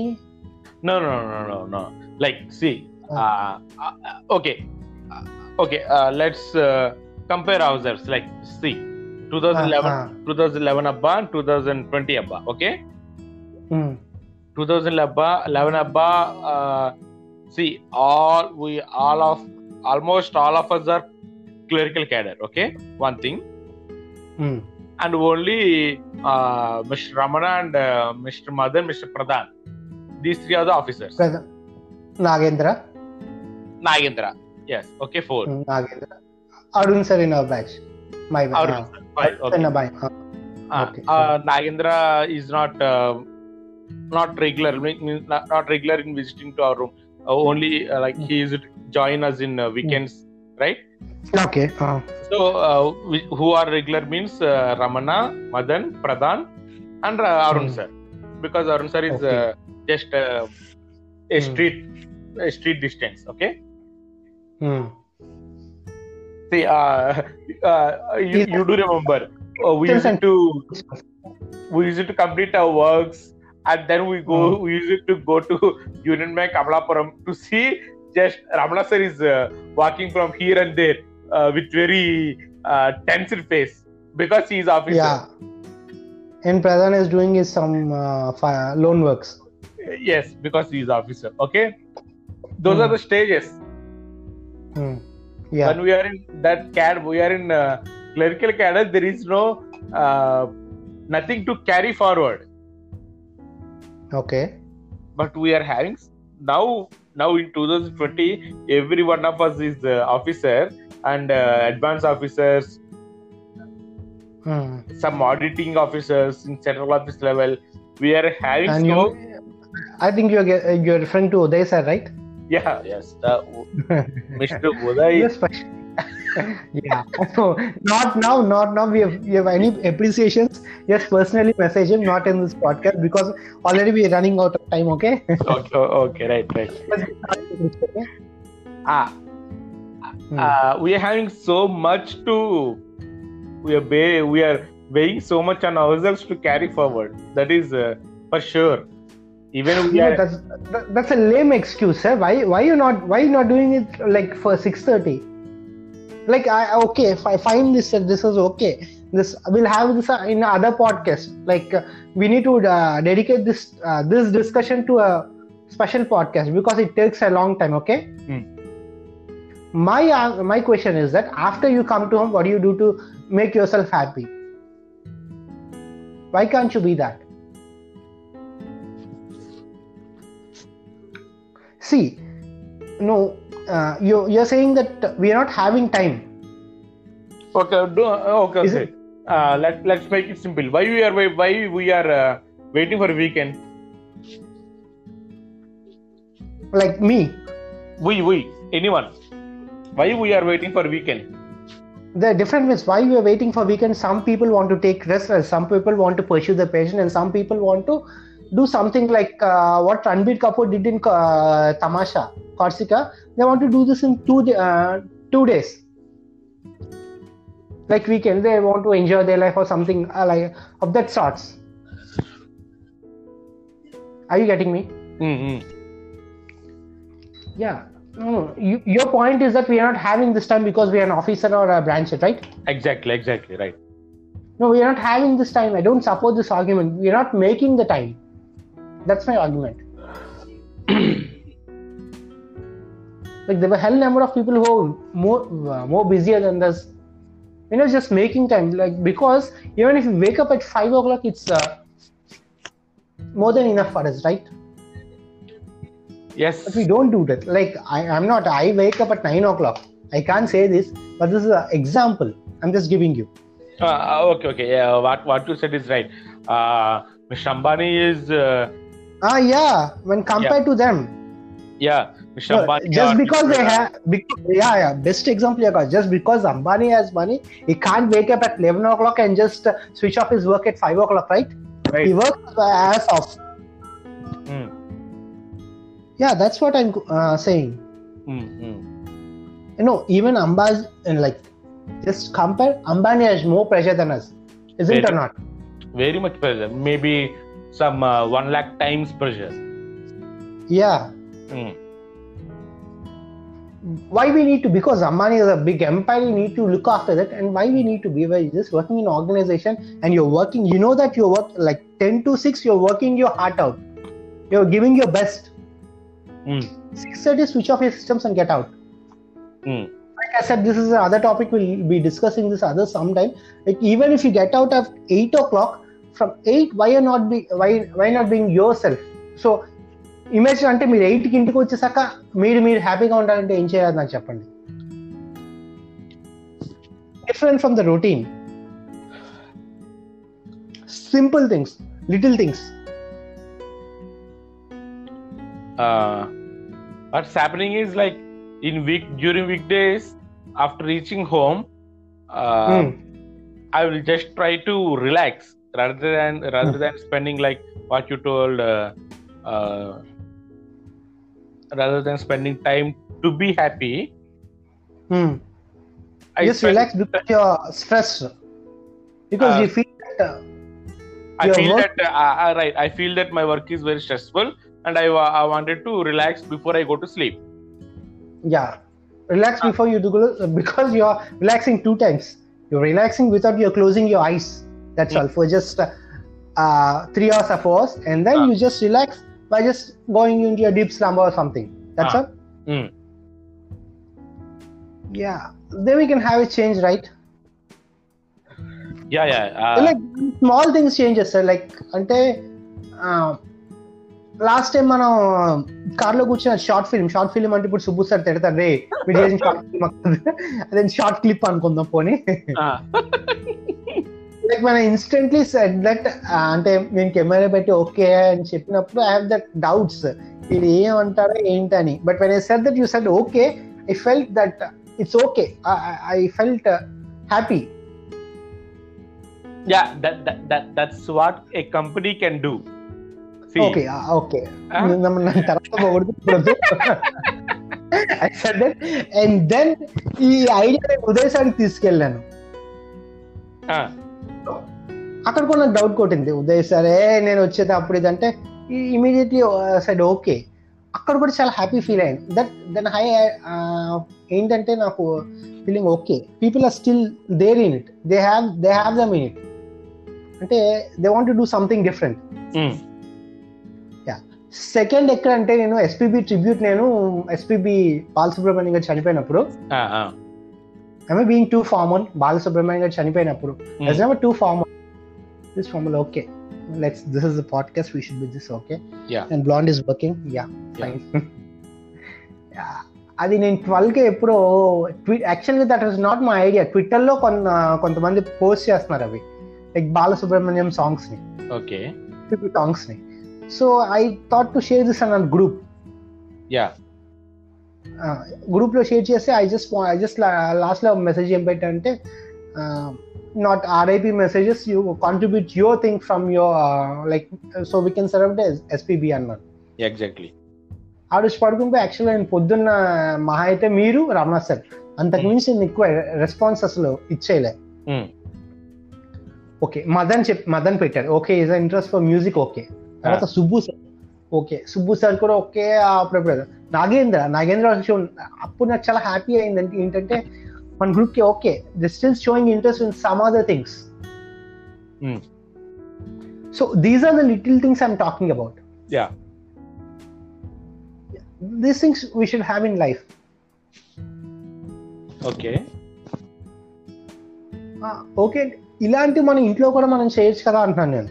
No, no, no, no, no. Like, see, uh, uh, okay, uh, okay. Uh, let's uh, compare ourselves. Like, see, 2011, Uh, 2011 Abba and 2020 Abba. Okay, hmm, 2011 Abba. Uh, see, all we, all of, almost all of us are clerical cadre. Okay, one thing, hmm, and only uh, Mr. Ramana and uh, Mr. Madan, Mr. Pradhan. These three are the officers. Pradhan. Nagendra. Nagendra. Yes. Okay, four. Hmm, Nagendra. Arun sir in our batch. My batch. Arun sir. Ah, five. Okay. Ah. Ah, uh, Nagendra is not um, not regular. Not, regular in visiting to our room. Only like he is join us in weekends right? Okay So uh, we, who are regular means uh, Ramana, Madan, Pradhan, and uh, Arun Hmm. sir, because Arun sir is Okay. uh, just uh, a Hmm. street a street distance. Okay. See, uh, uh, you, you do remember uh, we used to we used to complete our works and then we go Hmm. we used to go to Union Bank Amalapuram to see just Ramana sir is uh, walking from here and there uh, with very uh, tense face because he is officer. Yeah. And Pradhan is doing his some uh, loan works. Yes, because he is officer. Okay, those are Hmm. the stages. Hmm. Yeah. When we are in that CAD, we are in uh, clerical cadre. There is no uh, nothing to carry forward. Okay. but we are having now now in 2020 every one of us is uh, officer and uh, advanced officers Hmm. some auditing officers in central office level we are having And so you, I think you're uh, you're referring to Uday sir, right? yeah yes uh, mr uday Yes, for sure. yeah. So not now, not now. We have, we have any appreciations. Just personally message him, not in this podcast because already we are running out of time. Okay. okay okay right right okay? ah Hmm. uh, we are having so much to we are ba- we are weighing so much on ourselves to carry forward that is uh, for sure even we No, are that's that, that's a lame excuse, sir. Why why you not why you not doing it like for six thirty? Like I okay, if I find this uh, this is okay. This we'll have this uh, in other podcast. Like uh, we need to uh, dedicate this uh, this discussion to a special podcast because it takes a long time. Okay. Hmm. My uh, my question is that after you come to home, what do you do to make yourself happy? Why can't you be that? See, no, uh, you you're saying that we are not having time. Okay, do, okay, Is okay. Uh, let let's make it simple. Why we are why we are uh, waiting for weekend? Like me, We we anyone? Why we are waiting for weekend? the different ways why we are waiting for weekend. Some people want to take rest, some people want to pursue their passion, and some people want to do something like uh, what Ranbir Kapoor did in uh, Tamasha, Corsica. They want to do this in two uh, two days. Like weekend, they want to enjoy their life or something uh, like of that sorts. Are you getting me? Mm-hmm. Yeah. No, no. You, your point is that we are not having this time because we are an officer or a branch right? Exactly, exactly, right. No, we are not having this time. I don't support this argument. We are not making the time. That's my argument. like there were hell number of people who were more uh, more busier than us you know just making time like because even if you wake up at 5 o'clock it's uh, more than enough for us right yes but we don't do that like I, i'm not i wake up at 9 o'clock i can't say this but this is an example i'm just giving you Uh, okay, okay. Yeah, what what you said is right. Uh, Mr. Ambani is uh, ah yeah when compared to them yeah. No, just because they have because, yeah yeah best example you got just because ambani has money he can't wake up at 11 o'clock and just uh, switch off his work at 5 o'clock right Right. he works as off Mm, yeah that's what i'm uh, saying mm, mm. you know even ambas and like just compare ambani has more pressure than us isn't Very- or not Very much pressure. Maybe some uh, one lakh times pressure. yeah Mm. why we need to because Ambani is a big empire, you need to look after that, and why we need to be you're just working in an organization and you're working, you know that you're work like 10 to 6, you're working your heart out. You're giving your best. Mm. 6:30 switch off your systems and get out. Mm. Like I said, this is another topic we'll be discussing this other sometime. Like even if you get out at 8 o'clock, from eight why are not be why why not being yourself so imagine అంటే మీరు ఎయిట్కి ఇంటికి వచ్చేసాక మీరు మీరు హ్యాపీగా ఉండాలంటే ఏం చేయాలని చెప్పండి? Different from the routine simple things little things what's happening is like in week during week days after reaching home I will just try to relax rather than rather than spending like what you told uh, uh, rather than spending time to be happy I just relax because you're stressed because Uh, you feel that uh, I feel work- that uh, uh, right. I feel that my work is very stressful, and I, I wanted to relax before I go to sleep. yeah relax Ah. before you do because you're relaxing two times you're relaxing without you're closing your eyes that's Mm. all for just uh, uh, three hours or four hours and then Ah. you just relax by just going into your deep slumber or something that's Ah. all Mm. yeah then we can have a change right Yeah, yeah. Uh, like small things changes sir like అంటే last time మనం కార్లో కూర్చున్న short film short film అంటే ఇప్పుడు Subbu sir తిడతారు రే మీరు చేసిన షార్ట్ ఫిల్మ్ అదే షార్ట్ క్లిప్ అనుకుందాం పోనీ uh, లైక్ మన ఇన్స్టెంట్లీ సెట్ దట్ అంటే నేను కెమెరా పెట్టి ఓకే అని చెప్పినప్పుడు ఐ హావ్ దట్ డౌట్స్ ఇది ఏమంటారో ఏంటని. But when I said that you said okay I felt that it's okay I felt happy yeah, that, that that that's what a company can do. See, okay okay తర్వాత పొగడుతూ I said that and then ఈ idea నేను ఉదయ్ సార్కి తీసుకెళ్ళాను అక్కడ కూడా నాకు doubt కొట్టింది. ఉదయ్ సరే నేను వచ్చేది అప్పుడు ఇదంటే? ఇమీడియట్లీ సైడ్ ఓకే అక్కడ కూడా చాలా హ్యాపీ ఫీల్ అయ్యాను దట్ దెన్ హై ఏంటంటే నాకు feeling okay people are still there in it they have they have them in it అంటే they want do something different second ఎక్కడ అంటే నేను ఎస్పీబీ ట్రిబ్యూట్ నేను ఎస్పీబీ బాలసుబ్రహ్మణ్యం గారు చనిపోయినప్పుడు I being too formal Balasubrahmanyam garu చనిపోయినప్పుడు. Thus never too formal this formal okay let's this is the podcast we should be this okay and bland is working yeah అది నేను ట్వెల్వ్కి ఎప్పుడో tweet యాక్చువల్గా that is not my idea ట్విట్టర్లో కొంత కొంతమంది post చేస్తున్నారు అవి. లైక్ బాలసుబ్రహ్మణ్యం సాంగ్స్ని. Okay సాంగ్స్ని so I thought to share this on group yeah గ్రూప్లో షేర్ చేస్తే ఐ జస్ట్ ఐ జస్ట్ లాస్ట్లో మెసేజ్ ఏం పెట్టానంటే not RIP messages you contribute your thing from your like so we can serve SPB అన్నారు Yeah, exactly. ఆ రోజు పడుకుంటే యాక్చువల్గా నేను పొద్దున్న మహా అయితే మీరు రమణ సార్ అంతకు మించి నేను ఎక్కువ రెస్పాన్స్ అసలు ఇచ్చేయలే. ఓకే మదన్ చెప్ మదన్ పెట్టారు okay is interest for music okay తర్వాత Subbu sir okay Subbu sir కూడా ఓకే అప్పుడప్పుడు నాగేంద్ర నాగేంద్ర అప్పుడు నాకు చాలా హ్యాపీ అయింది ఏంటంటే మన గ్రూప్కి okay the still showing interest in some other things so these are the little things I'm talking about. These things we should have in life okay okay ఇలాంటి మన ఇంట్లో కూడా మనం చేయొచ్చు కదా అంటున్నాను నేను.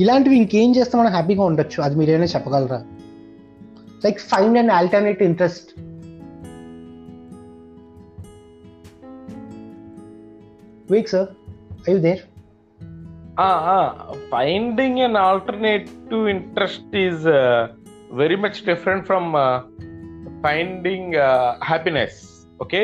ఇలాంటివి ఇంకేం చేస్తే మనం హ్యాపీగా ఉండొచ్చు. అది మీరు ఏమైనా చెప్పగలరా like find and alternate interest week sir I there finding and alternate to interest is very much different from finding happiness okay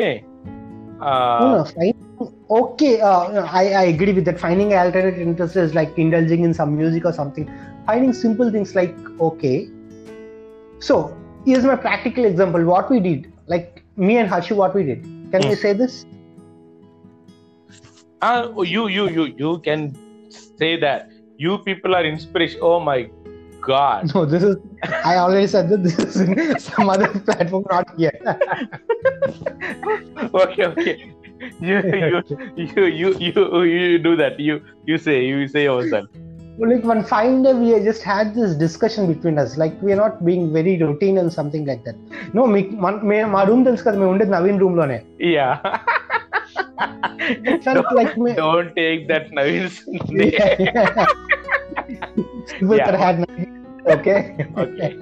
okay uh, No, no, fine. Okay, uh, I, I agree with that. Finding alternate interest is like indulging in some music or something. Finding simple things like, okay. So, here's my practical example. What we did, like me and Hashi, what we did. Can we say this? uh, you you you you can say that you people are inspiration oh my god No, this is, I already said that this is in some other platform, not here. okay okay you, you, you you you you do that. You you say you say yourself. Like one fine day, we just had this discussion between us. Like we are not being very routine and something like that. No, me, my, my room tells that I am in Navin room lone. Yeah. don't, like me. Don't take that Navin's name. Yeah, yeah. yeah. Navin. okay. okay.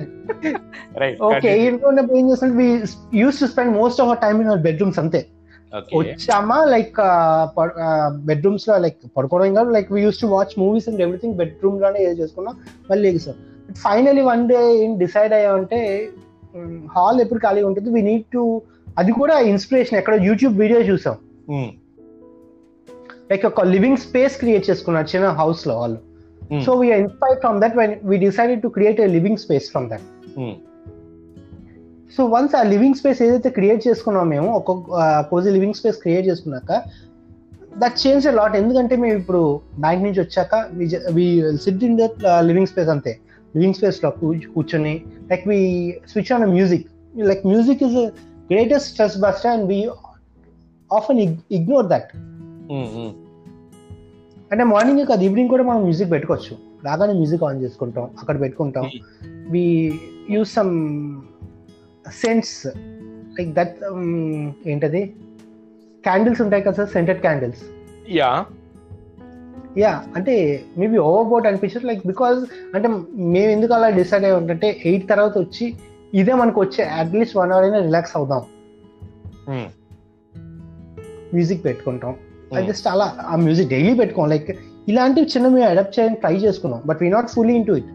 right. Okay. Continue. Even on we used to spend most of our time in our bedroom, something. వచ్చామా? Like బెడ్రూమ్స్లో like పడుకోవడం కాదు like we use to watch movies and everything బెడ్రూమ్లోనే ఏదో చేసుకున్నాం మళ్ళీ ఎగిసాం finally one day ఏం decide అయ్యామంటే హాల్ ఎప్పుడు ఖాళీ ఉంటుంది వీ నీడ్ టు అది కూడా ఇన్స్పిరేషన్ ఎక్కడ యూట్యూబ్ వీడియో చూసాం. లైక్ ఒక లివింగ్ స్పేస్ క్రియేట్ చేసుకున్నారు చిన్న హౌస్లో వాళ్ళు. So we're inspire from that when we decided to create a living space from that. So once ఆ లివింగ్ స్పేస్ ఏదైతే క్రియేట్ చేసుకున్నాం మేము ఒక కోజీ లివింగ్ స్పేస్ క్రియేట్ చేసుకున్నాక దట్ చేంజ్ లాట్ ఎందుకంటే మేము ఇప్పుడు బ్యాంక్ నుంచి వచ్చాక we sit in that living space అంతే. లివింగ్ స్పేస్లో కూ- కూర్చొని like we switch on music like music is greatest stress buster and we often ignore that. అంటే మార్నింగ్ కాదు ఈవినింగ్ కూడా మనం మ్యూజిక్ పెట్టుకోవచ్చు. రాగానే మ్యూజిక్ ఆన్ చేసుకుంటాం అక్కడ పెట్టుకుంటాం. We use some scents like that ఏంటది? క్యాండిల్స్ ఉంటాయి కదా sir scented candles yeah yeah అంటే మేబీ ఓవర్ బోట్ అనిపించదు లైక్ బికాజ్ అంటే మేము ఎందుకు అలా డిసైడ్ అయ్యి ఉంటే ఎయిట్ తర్వాత వచ్చి ఇదే మనకు వచ్చే అట్లీస్ట్ వన్ అవర్ అయినా రిలాక్స్ అవుదాం. Hmm. మ్యూజిక్ పెట్టుకుంటాం. Hmm. జస్ట్ అలా ఆ మ్యూజిక్ డైలీ పెట్టుకోం. లైక్ ఇలాంటివి చిన్న మేము అడాప్ట్ చేయడానికి ట్రై చేసుకున్నాం but we not fully into it.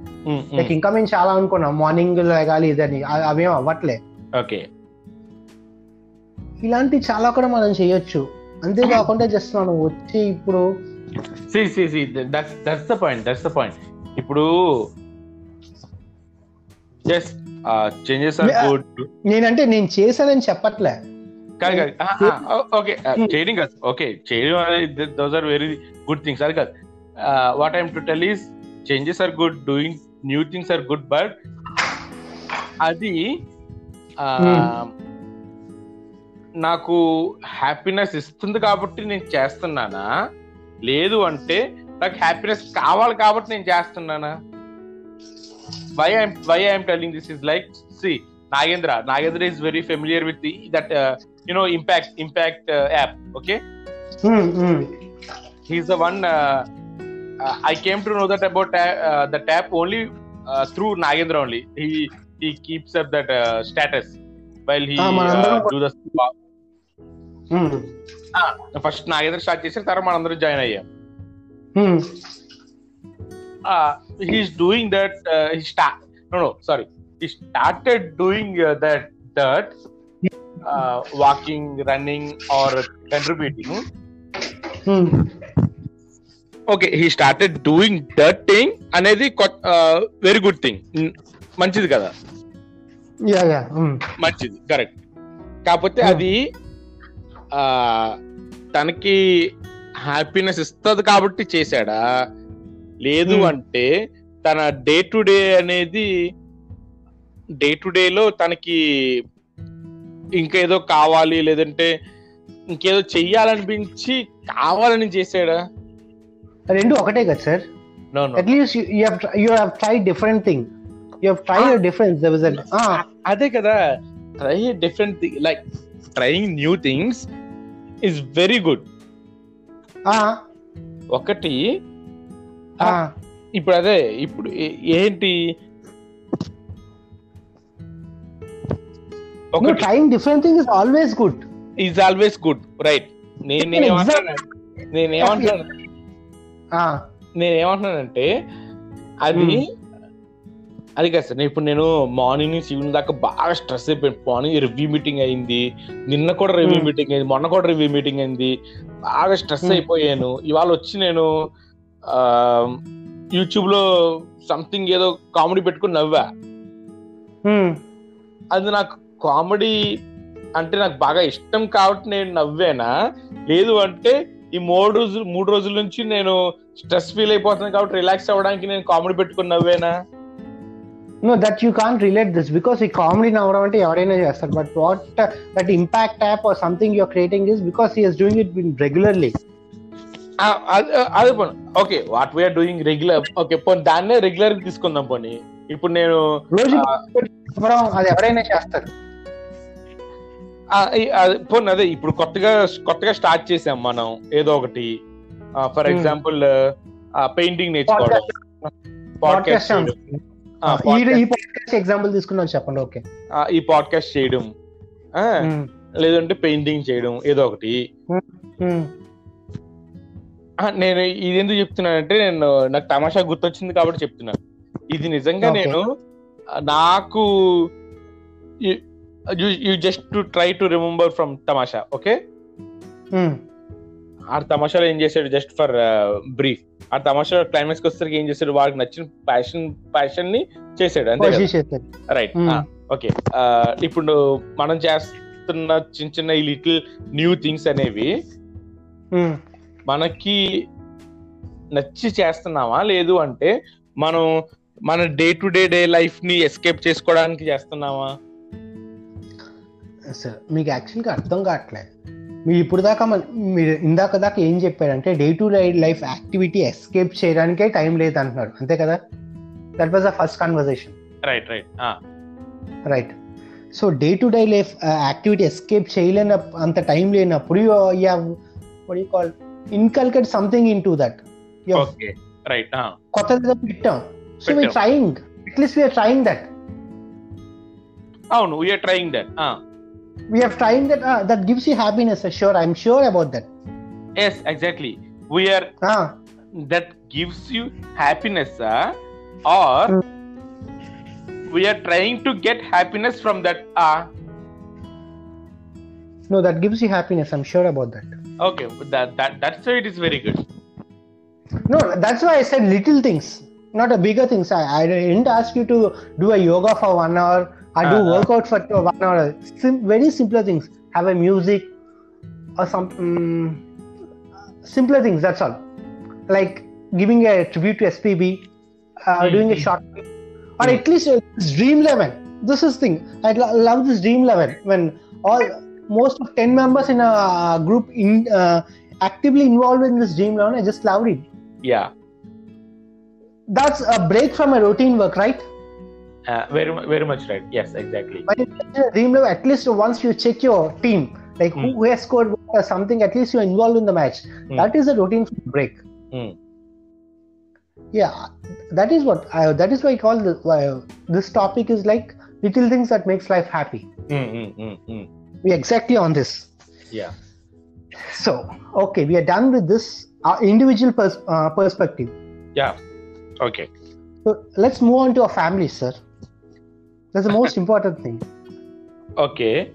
Like. ఇంకా మేము చాలా అనుకున్నాం మార్నింగ్ లేగాలి ఇదని అవేం అవ్వట్లే. Okay. ఇలాంటి చాలా కూడా మనం చేయొచ్చు. అంతేకాకుండా జస్ట్ మనం వచ్చి ఇప్పుడు that's that's the point that's the point. ఇప్పుడు uh, నేనంటే నేను చేశానని చెప్పట్లే. కాదు కాదు. ఓకే చేయడం కాదు. ఓకే చేయడం అనేది those are very good things అది కాదు. uh, what to to tell is changes are good, doing new things are good, but అది um, hmm. నాకు హ్యాపీనెస్ ఇస్తుంది కాబట్టి నేను చేస్తున్నానా? లేదు అంటే నాకు హ్యాపీనెస్ కావాలి కాబట్టి నేను చేస్తున్నానా? Why I'm why I'm telling this is like see Nagendra Nagendra is very familiar with that that you know impact impact app okay he's the one uh, uh, i came to know that about uh, uh, the tap only uh, through nagendra only he he keeps up that uh, status while he Ah, uh, మనందరం do the um, first Nagendra start చేసిన తర్వాత మనందరం join అయ్యాం ఉమ్. he's doing that uh, he start no no sorry he started doing uh, that that uh, Okay he started doing that thing అనేది very good thing మంచిది కదా. మంచిది correct కాకపోతే. అది తనకి హ్యాపీనెస్ ఇస్తుంది కాబట్టి చేశాడా లేదు Hmm. అంటే తన డే టు డే అనేది డే టు డే లో తనకి ఇంకేదో కావాలి లేదంటే ఇంకేదో చెయ్యాలనిపించి కావాలని చేశాడా రెండు ఒకటే కదా sir at least you have different thing you have difference అదే కదా try different thing like trying new things is very good ఒకటి ఇప్పుడు అదే ఇప్పుడు ఏంటి? Trying different thing is always good is always good right నేను నేనేమంటున్నాను? Ah నేనేమంటున్నానంటే అది అది కాదు సార్ ఇప్పుడు నేను మార్నింగ్ నుంచి ఈవినింగ్ దాకా బాగా స్ట్రెస్ అయిపోయాను మార్నింగ్ రివ్యూ మీటింగ్ అయింది నిన్న కూడా రివ్యూ. మీటింగ్ అయింది మొన్న కూడా రివ్యూ మీటింగ్ అయింది బాగా స్ట్రెస్. అయిపోయాను ఇవాళ వచ్చి నేను యూట్యూబ్లో సంథింగ్ ఏదో కామెడీ పెట్టుకుని నవ్వా. అది నాకు కామెడీ అంటే నాకు బాగా ఇష్టం కాబట్టి నేను నవ్వేనా లేదు అంటే ఈ మూడు రోజులు మూడు రోజుల నుంచి నేను స్ట్రెస్ ఫీల్ అయిపోతున్నాను కాబట్టి రిలాక్స్ అవ్వడానికి నేను కామెడీ పెట్టుకుని నవ్వేనా? No, that you can't relate this because ఈ కామెడీ నవ్వడం అంటే ఎవరైనా చేస్తారు. But what that impact app or something you're creating is because he's doing it regularly ఆ, అదే పోనీ. Okay what we're doing regular okay పోనీ దాన్నే రెగ్యులర్ తీసుకుందాం పోనీ. ఇప్పుడు నేను రోజు అది ఎవరైనా చేస్తారు. పోనీ అదే ఇప్పుడు కొత్తగా కొత్తగా స్టార్ట్ చేసాం మనం ఏదో ఒకటి. For Hmm. ఎగ్జాంపుల్ పెయింటింగ్ నేర్చుకోవడం. పాడ్కాస్ట్ పాడ్కాస్ట్ ఈ పాడ్కాస్ట్ ఎగ్జాంపుల్ చెప్పండి ఓకే ఈ పాడ్కాస్ట్ చేయడం. ఆ, లేదంటే పెయింటింగ్ చేయడం ఏదో ఒకటి. ఆ, నేను ఇది ఎందుకు చెప్తున్నానంటే నేను నాకు తమాషా గుర్తొచ్చింది కాబట్టి చెప్తున్నాను. ఇది నిజంగా. నేను నాకు you just to try to remember from Tamasha okay ఆ తమాషాలో ఏం చేశాడు? జస్ట్ ఫర్ బ్రీఫ్ ఆ తమాషా క్లైమాక్స్కి వచ్చేసరికి ఏం చేశాడు? వాడికి నచ్చిన ప్యాషన్ ప్యాషన్ని చేశాడు అంతే రైట్ Hmm. ఓకే ఇప్పుడు మనం చేస్తున్న చిన్న చిన్న ఈ లిటిల్ న్యూ థింగ్స్ అనేవి మనకి నచ్చి చేస్తున్నామా? లేదు అంటే మనం మన డే టు డే డే లైఫ్ని ఎస్కేప్ చేసుకోవడానికి చేస్తున్నామా? సార్ మీకు యాక్చువల్గా అర్థం కావట్లేదు. మీరు ఇప్పుడు దాకా మన మీరు ఇందాక దాకా ఏం చెప్పారంటే day to day life activity escape చేయడానికే టైం లేదు అంటున్నారు. అంతే కదా? That was the first conversation right right right so day to day life activity escape చేయలేన అంత టైం లేనప్పుడు you call inculcate something into that right కొత్తది పెట్టాం. So we. Trying at least we're trying that అవును we're trying that we have time that uh, that gives you happiness sure. I'm sure about that. Yes exactly. We are ah. that gives you happiness uh, or mm. we are trying to get happiness from that uh no that gives you happiness. I'm sure about that. Okay that, that that's why it is very good. No that's why i said little things not a bigger things. I, I didn't ask you to do a yoga for one hour or do Uh-huh. workout for one hour. Sim- very simpler things. Have a music or some mm, simpler things. That's all. Like giving a tribute to SPB, uh, doing a Mhm. short, or Mm. at least uh, Dream Eleven. This is thing. I lo- love this Dream Eleven when all most of ten members in a group in uh, actively involved in this Dream Eleven. I just loved it. Yeah that's a break from a routine work, right? Uh, very very much right. Yes, exactly. But in Dream Eleven, at least once you check your team, like mm. who hmm. has scored something, at least you're involved in the match. Mm. That is a routine break. Mm. Yeah, that is what I, that is why I call this, uh, this topic is like little things that makes life happy. Hmm, hmm, We're exactly on this. Yeah. So okay, we are done with this uh, individual pers- uh, perspective. Yeah. Okay. So let's move on to our family, sir. That's the most important thing. Okay.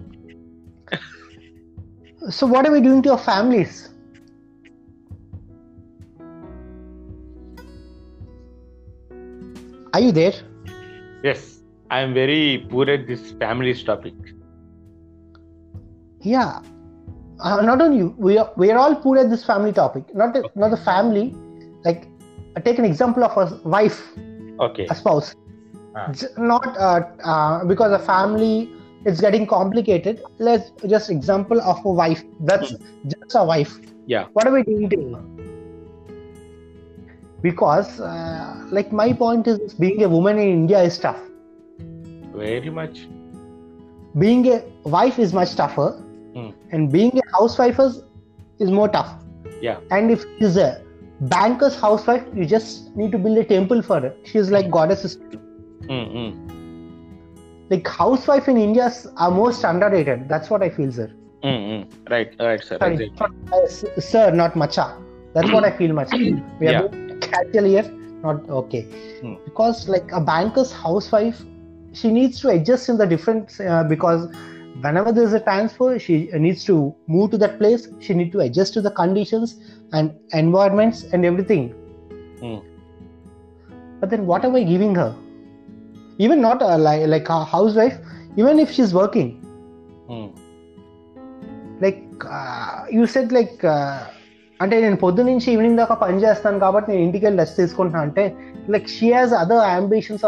so, what are we doing to our families? Are you there? Yes, I am very poor at this families topic. Yeah, uh, not only you, we are we are all poor at this family topic. Not the, okay. not the family, like take an example of a wife, okay, a spouse. Ah. Not uh, uh, because a family is getting complicated. Let's just example of a wife. That's just a wife. Yeah. What are we doing to because uh, like my point is being a woman in india is tough very much being a wife is much tougher Hmm. and being a housewife is, is more tough yeah and if she's a banker's housewife you just need to build a temple for her she's like goddess mm-hmm. like housewife in india are most underrated that's what i feel sir Mm-hmm. right right sir Sorry, exactly. not- uh, sir not macha that's what i feel macha we are Yeah. casual here not okay Hmm. because like a banker's housewife she needs to adjust in the different uh, because whenever there's a transfer she needs to move to that place she need to adjust to the conditions and environments and everything Hmm. but then what am i giving her even not like housewife even if she's working like you set like అంటే నేను పొద్దు నుంచి evening దాకా పని చేస్తాను కాబట్టి నేను ఇంటికి వెళ్ళి రెస్ట్ తీసుకుంటున్నాను అంటే like she has other ambitions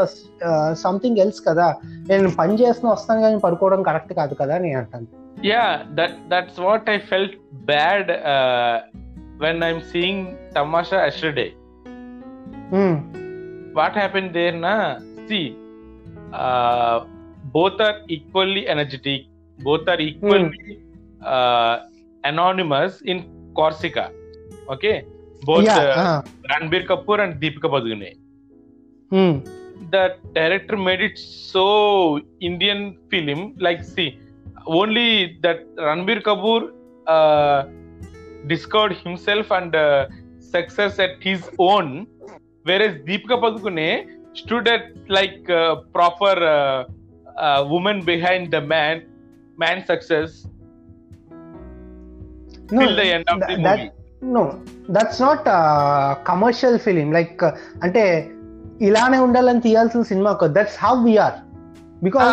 something else కదా. నేను పని చేస్తున్న వస్తాను కానీ పడుకోవడం కరెక్ట్ కాదు కదా నేను అంటాను. Yeah that that's what I felt bad when I'm seeing Tamasha yesterday what happen there నా see uh, both are equally energetic. Both are equally uh, anonymous in corsica. Okay? Both Yeah, uh, uh, ranbir kapoor and deepika padukone. Hmm. the director made it so indian film like see only that ranbir kapoor uh, discovered himself and uh, success at his own whereas deepika padukone stood at like uh, proper uh, uh, woman behind the man, man success no, till the end of th- the movie. That, no, that's not a commercial film. Like, అంటే ఇలానే ఉండాలని తీయాల్సిన సినిమా కాదు that's how we're because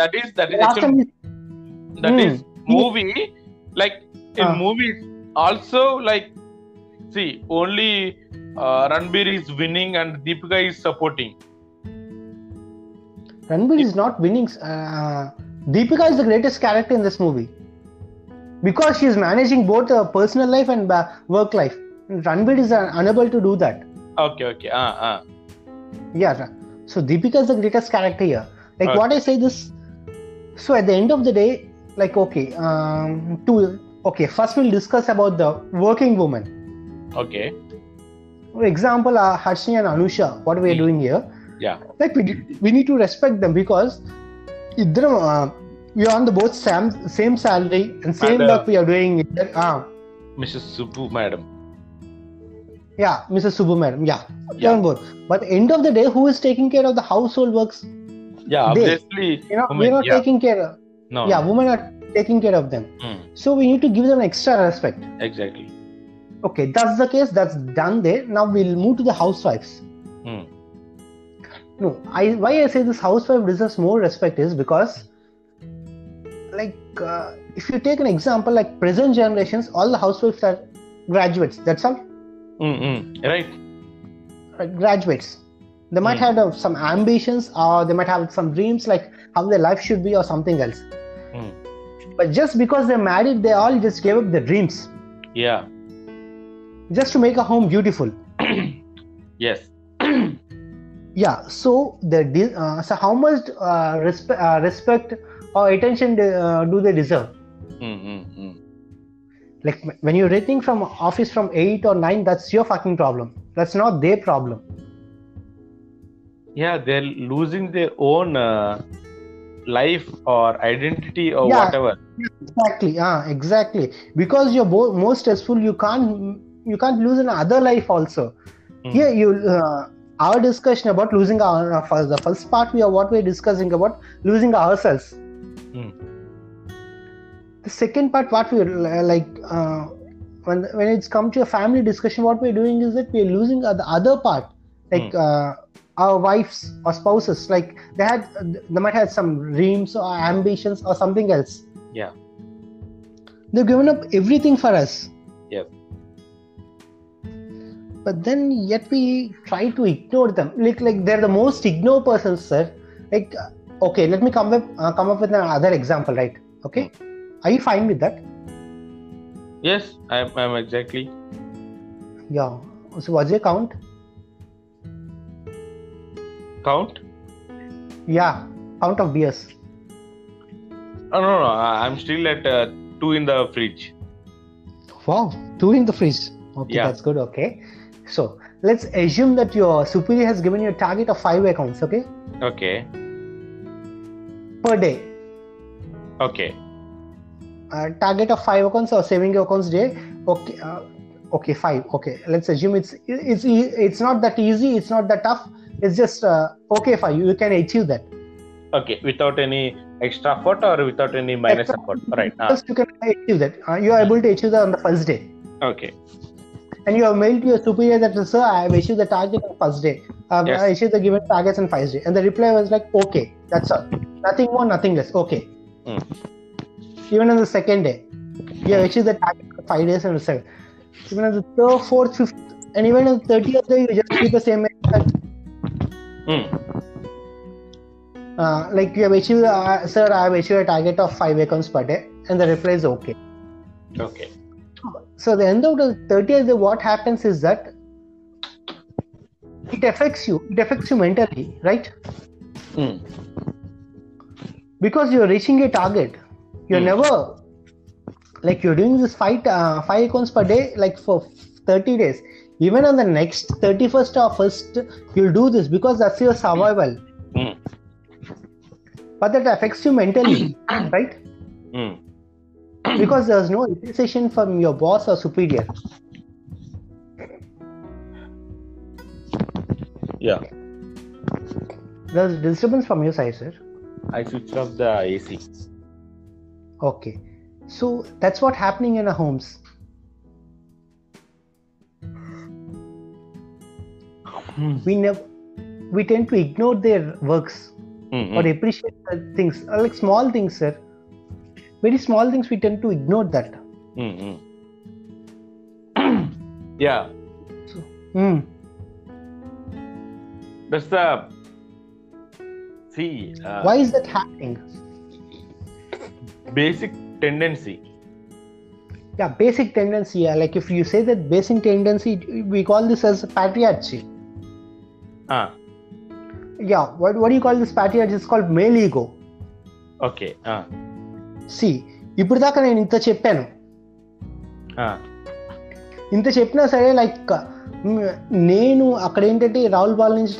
that is that is that is movie like in movie also like see only uh, Ranbir is winning and Deepika is supporting Ranbir is not winning. Uh, Deepika is the greatest character in this movie because she is managing both her personal life and uh, work life. Ranbir is uh, unable to do that. okay okay ah ah Yeah. So Deepika is the greatest character here. Like Okay. what I say this. So at the end of the day, like okay, um, to okay, first we'll discuss about the working woman. Okay. For example, uh, Harshi and Anusha, what we are hmm. doing here. Yeah. Like we, we need to respect them because uh, we are on the both same, same salary and same work we are doing. Here. Uh, Mrs. Subbu, madam. Yeah, Mrs. Subbu, madam. Yeah. yeah. Both. But end of the day, who is taking care of the household works? Yeah, they. obviously. You know, we're not yeah. taking care. Of, no. Yeah, women are taking care of them. Mm. So we need to give them extra respect. Exactly okay that's the case that's done there now we'll move to the housewives Hmm. no i why i say this housewife deserves more respect is because like uh, if you take an example like present generations all the housewives are graduates that's all Hmm, hmm. right right? graduates they might Hmm. have uh, some ambitions or they might have some dreams like how their life should be or something else Hmm. but just because they're married they all just gave up their dreams yeah just to make a home beautiful. Yes. Yeah so the uh, so how much uh, respe- uh, respect or attention do, uh, do they deserve? Hmm, hmm, hmm. like when you're returning from office from 8 or 9 that's your fucking problem. That's not their problem. Yeah they're losing their own uh, life or identity or Yeah. whatever. Exactly ah exactly. Because you're bo- more stressful you can't you can't lose an other life also. Hmm. here you uh, our discussion about losing our uh, for the first part we are what we're discussing about losing ourselves. Hmm. the second part what we uh, like uh, when when it's come to a family discussion what we're doing is that we're losing uh, the other part like uh, our wives or spouses like they had they might have some dreams or ambitions or something else. Yeah. They've given up everything for us. Yes but then yet we try to ignore them like like they're the most ignore persons sir like uh, okay let me come up uh, come up with another example right okay are you fine with that yes i'm, I'm exactly Yeah. So what's your count? Count? Yeah, count of beers. Oh, no, no. I- I'm still at uh, two in the fridge. Wow, two in the fridge. Okay, Yeah. that's good. Okay. So let's assume that your superior has given you a target of five accounts, okay? Okay. Per day. Okay. Uh, target of five accounts or saving accounts day. Okay. Uh, okay, five. Okay. Let's assume it's it's it's not that easy. It's not that tough. It's just uh, okay for you. You can achieve that. Okay. Without any extra effort or without any minus Extra- effort. Right. First, you can achieve that. Uh, you are able to achieve that on the first day. okay. And you have mailed to your superior that sir i have issued the target on first day i've Yes. I achieved the given targets on first day and the reply was like okay that's all nothing more nothing less okay Mm. even on the second day you have issued the target for five days and seven even on the third fourth fifth and even on the 30th day you just keep the same. Hmm. uh, like you have issued, uh, sir i have achieved a target of five accounts per day and the reply is okay Okay. So the end of the 30th day what happens is that it affects you it affects you mentally right Hmm. because you're reaching a target you're Hmm. never like you're doing this fight uh, five accounts per day like for 30 days even on the next 31st or 1st you'll do this because that's your survival Hmm. but that affects you mentally right Hmm. because there's no appreciation from your boss or superior Yeah. there's disturbance from your side sir I switched off the AC. Okay, so that's what happening in our homes. Hmm. We never, we tend to ignore their works Hmm. or appreciate the things, like small things, sir. Very small things, we tend to ignore that. Hmm. Hmm. yeah. Hmm. That's the. See. Uh, Why is that happening? Basic tendency. Yeah, basic tendency. Yeah, like if you say that basic tendency, we call this as patriarchy. Ah. Yeah, what, what do you call this patriarchy? It's called male ego. Okay. Ah. See ఇప్పుడు దాకా నేను ఇంత చెప్పాను. ఇంత చెప్పినా సరే like నేను అక్కడ ఏంటంటే రావుల్ బాల్ నుంచి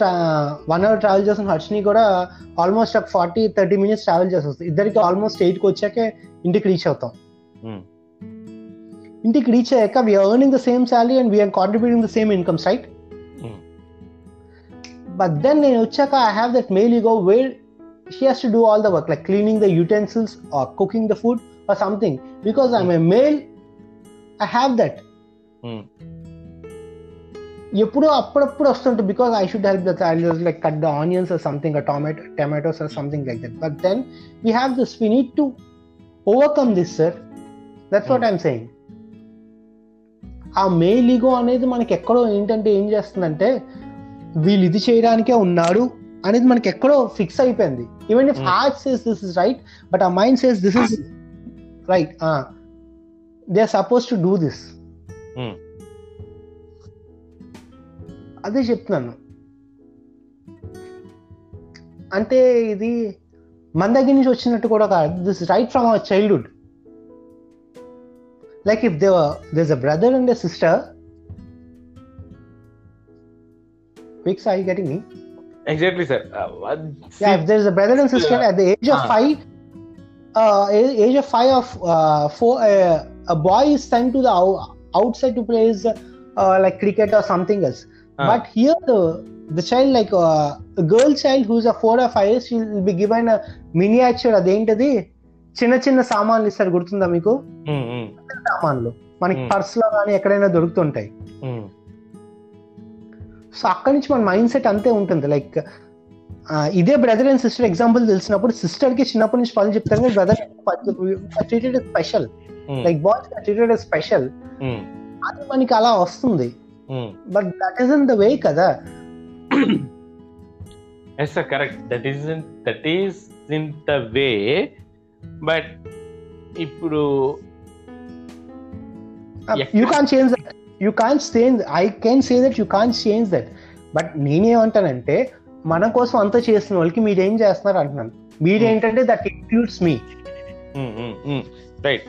వన్ అవర్ ట్రావెల్ చేసిన హర్షిని కూడా ఆల్మోస్ట్ ఒక ఫార్టీ థర్టీ మినిట్స్ ట్రావెల్ చేసి వస్తుంది ఇద్దరికి ఆల్మోస్ట్ ఎయిట్కి వచ్చాకే ఇంటికి రీచ్ అవుతాం. ఇంటికి రీచ్ అయ్యాక we're earning the same salary and we're contributing the same incomes right. But then నేను వచ్చాక I have that male ego where she has to do all the work like cleaning the utensils or cooking the food or something because I'm a male I have that Hmm. ఎప్పుడో అప్పుడప్పుడు వస్తుంటుంది because I should help the child like cut the onions or something tomato tomatoes or something like that but then we have this we need to overcome this sir that's what I'm saying ఆ male ego అనేది మనకి ఎక్కడో ఏంటంటే ఏం చేస్తుందంటే వీళ్ళు ఇది చేయడానికే ఉన్నాడు అనేది మనకి ఎక్కడో ఫిక్స్ అయిపోయింది even if. Heart says this is right but ఆ mind says this is right they are suppose to do this. అదే చెప్తున్నాను అంటే ఇది మన దగ్గర నుంచి వచ్చినట్టు కూడా కాదు this right from our childhood like if they this a brother and a sister are you getting me? Exactly sir there side to play like cricket or something else but here the child like girl child who's four or five years will be given a miniature అదేంటది చిన్న చిన్న సామాన్లు ఇస్తారు గుర్తుందా మీకు? సామాన్లు. మనకి పర్స్లో కానీ ఎక్కడైనా దొరుకుతుంటాయి. సో అక్కడి నుంచి మన మైండ్ సెట్ అంతే ఉంటుంది లైక్ ఇదే బ్రదర్ అండ్ సిస్టర్ ఎగ్జాంపుల్ తెలిసినప్పుడు సిస్టర్కి చిన్నప్పటి నుంచి పనులు చెప్తారు కానీ brother treated special Hmm. Like boys treated special Hmm, అది మనకి అలా వస్తుంది hmm. But that is in the way కదా Yes, sir. Correct. That isn't that is in the way, but ఇప్పుడు you can change you can change I can say that you can change that but నేనేమంటానంటే మన కోసం అంతా చేస్తున్న వాళ్ళకి మీరు ఏం చేస్తున్నారు అంటున్నాను. మీరేంటంటే దట్ ఇంక్లూడ్స్ మీ రైట్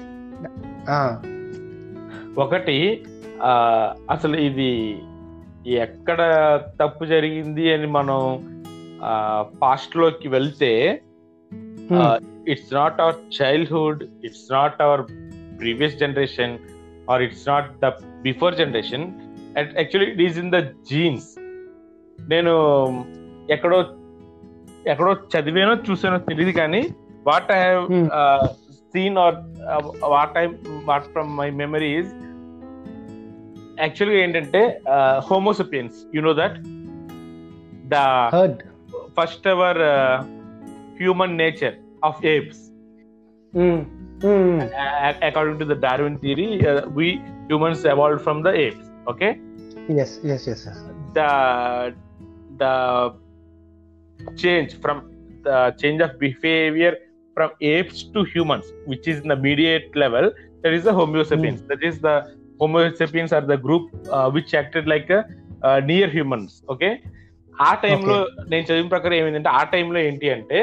ఒకటి అసలు ఇది ఎక్కడ తప్పు జరిగింది అని మనం పాస్ట్లోకి వెళ్తే it's not our childhood it's not our previous generation or it's not the before generation actually it is in the genes నేను ఎక్కడో ఎక్కడో చదివానో చూసానో తెలియదు కానీ what I have. Seen or what I what from my memories యాక్చువల్గా ఏంటంటే Homo sapiens you know that the first ever human nature of according to the Darwin theory, uh, we humans evolved from the apes. Okay, yes yes yes the the change from the change of behavior from apes to humans, which is in the mediate level, that is the Homo sapiens. That is the Homo sapiens are the group uh, which acted like a uh, near humans. Okay. ఆ టైంలో నేను చదివిన ప్రకారం ఏమైందంటే ఆ టైంలో ఏంటి అంటే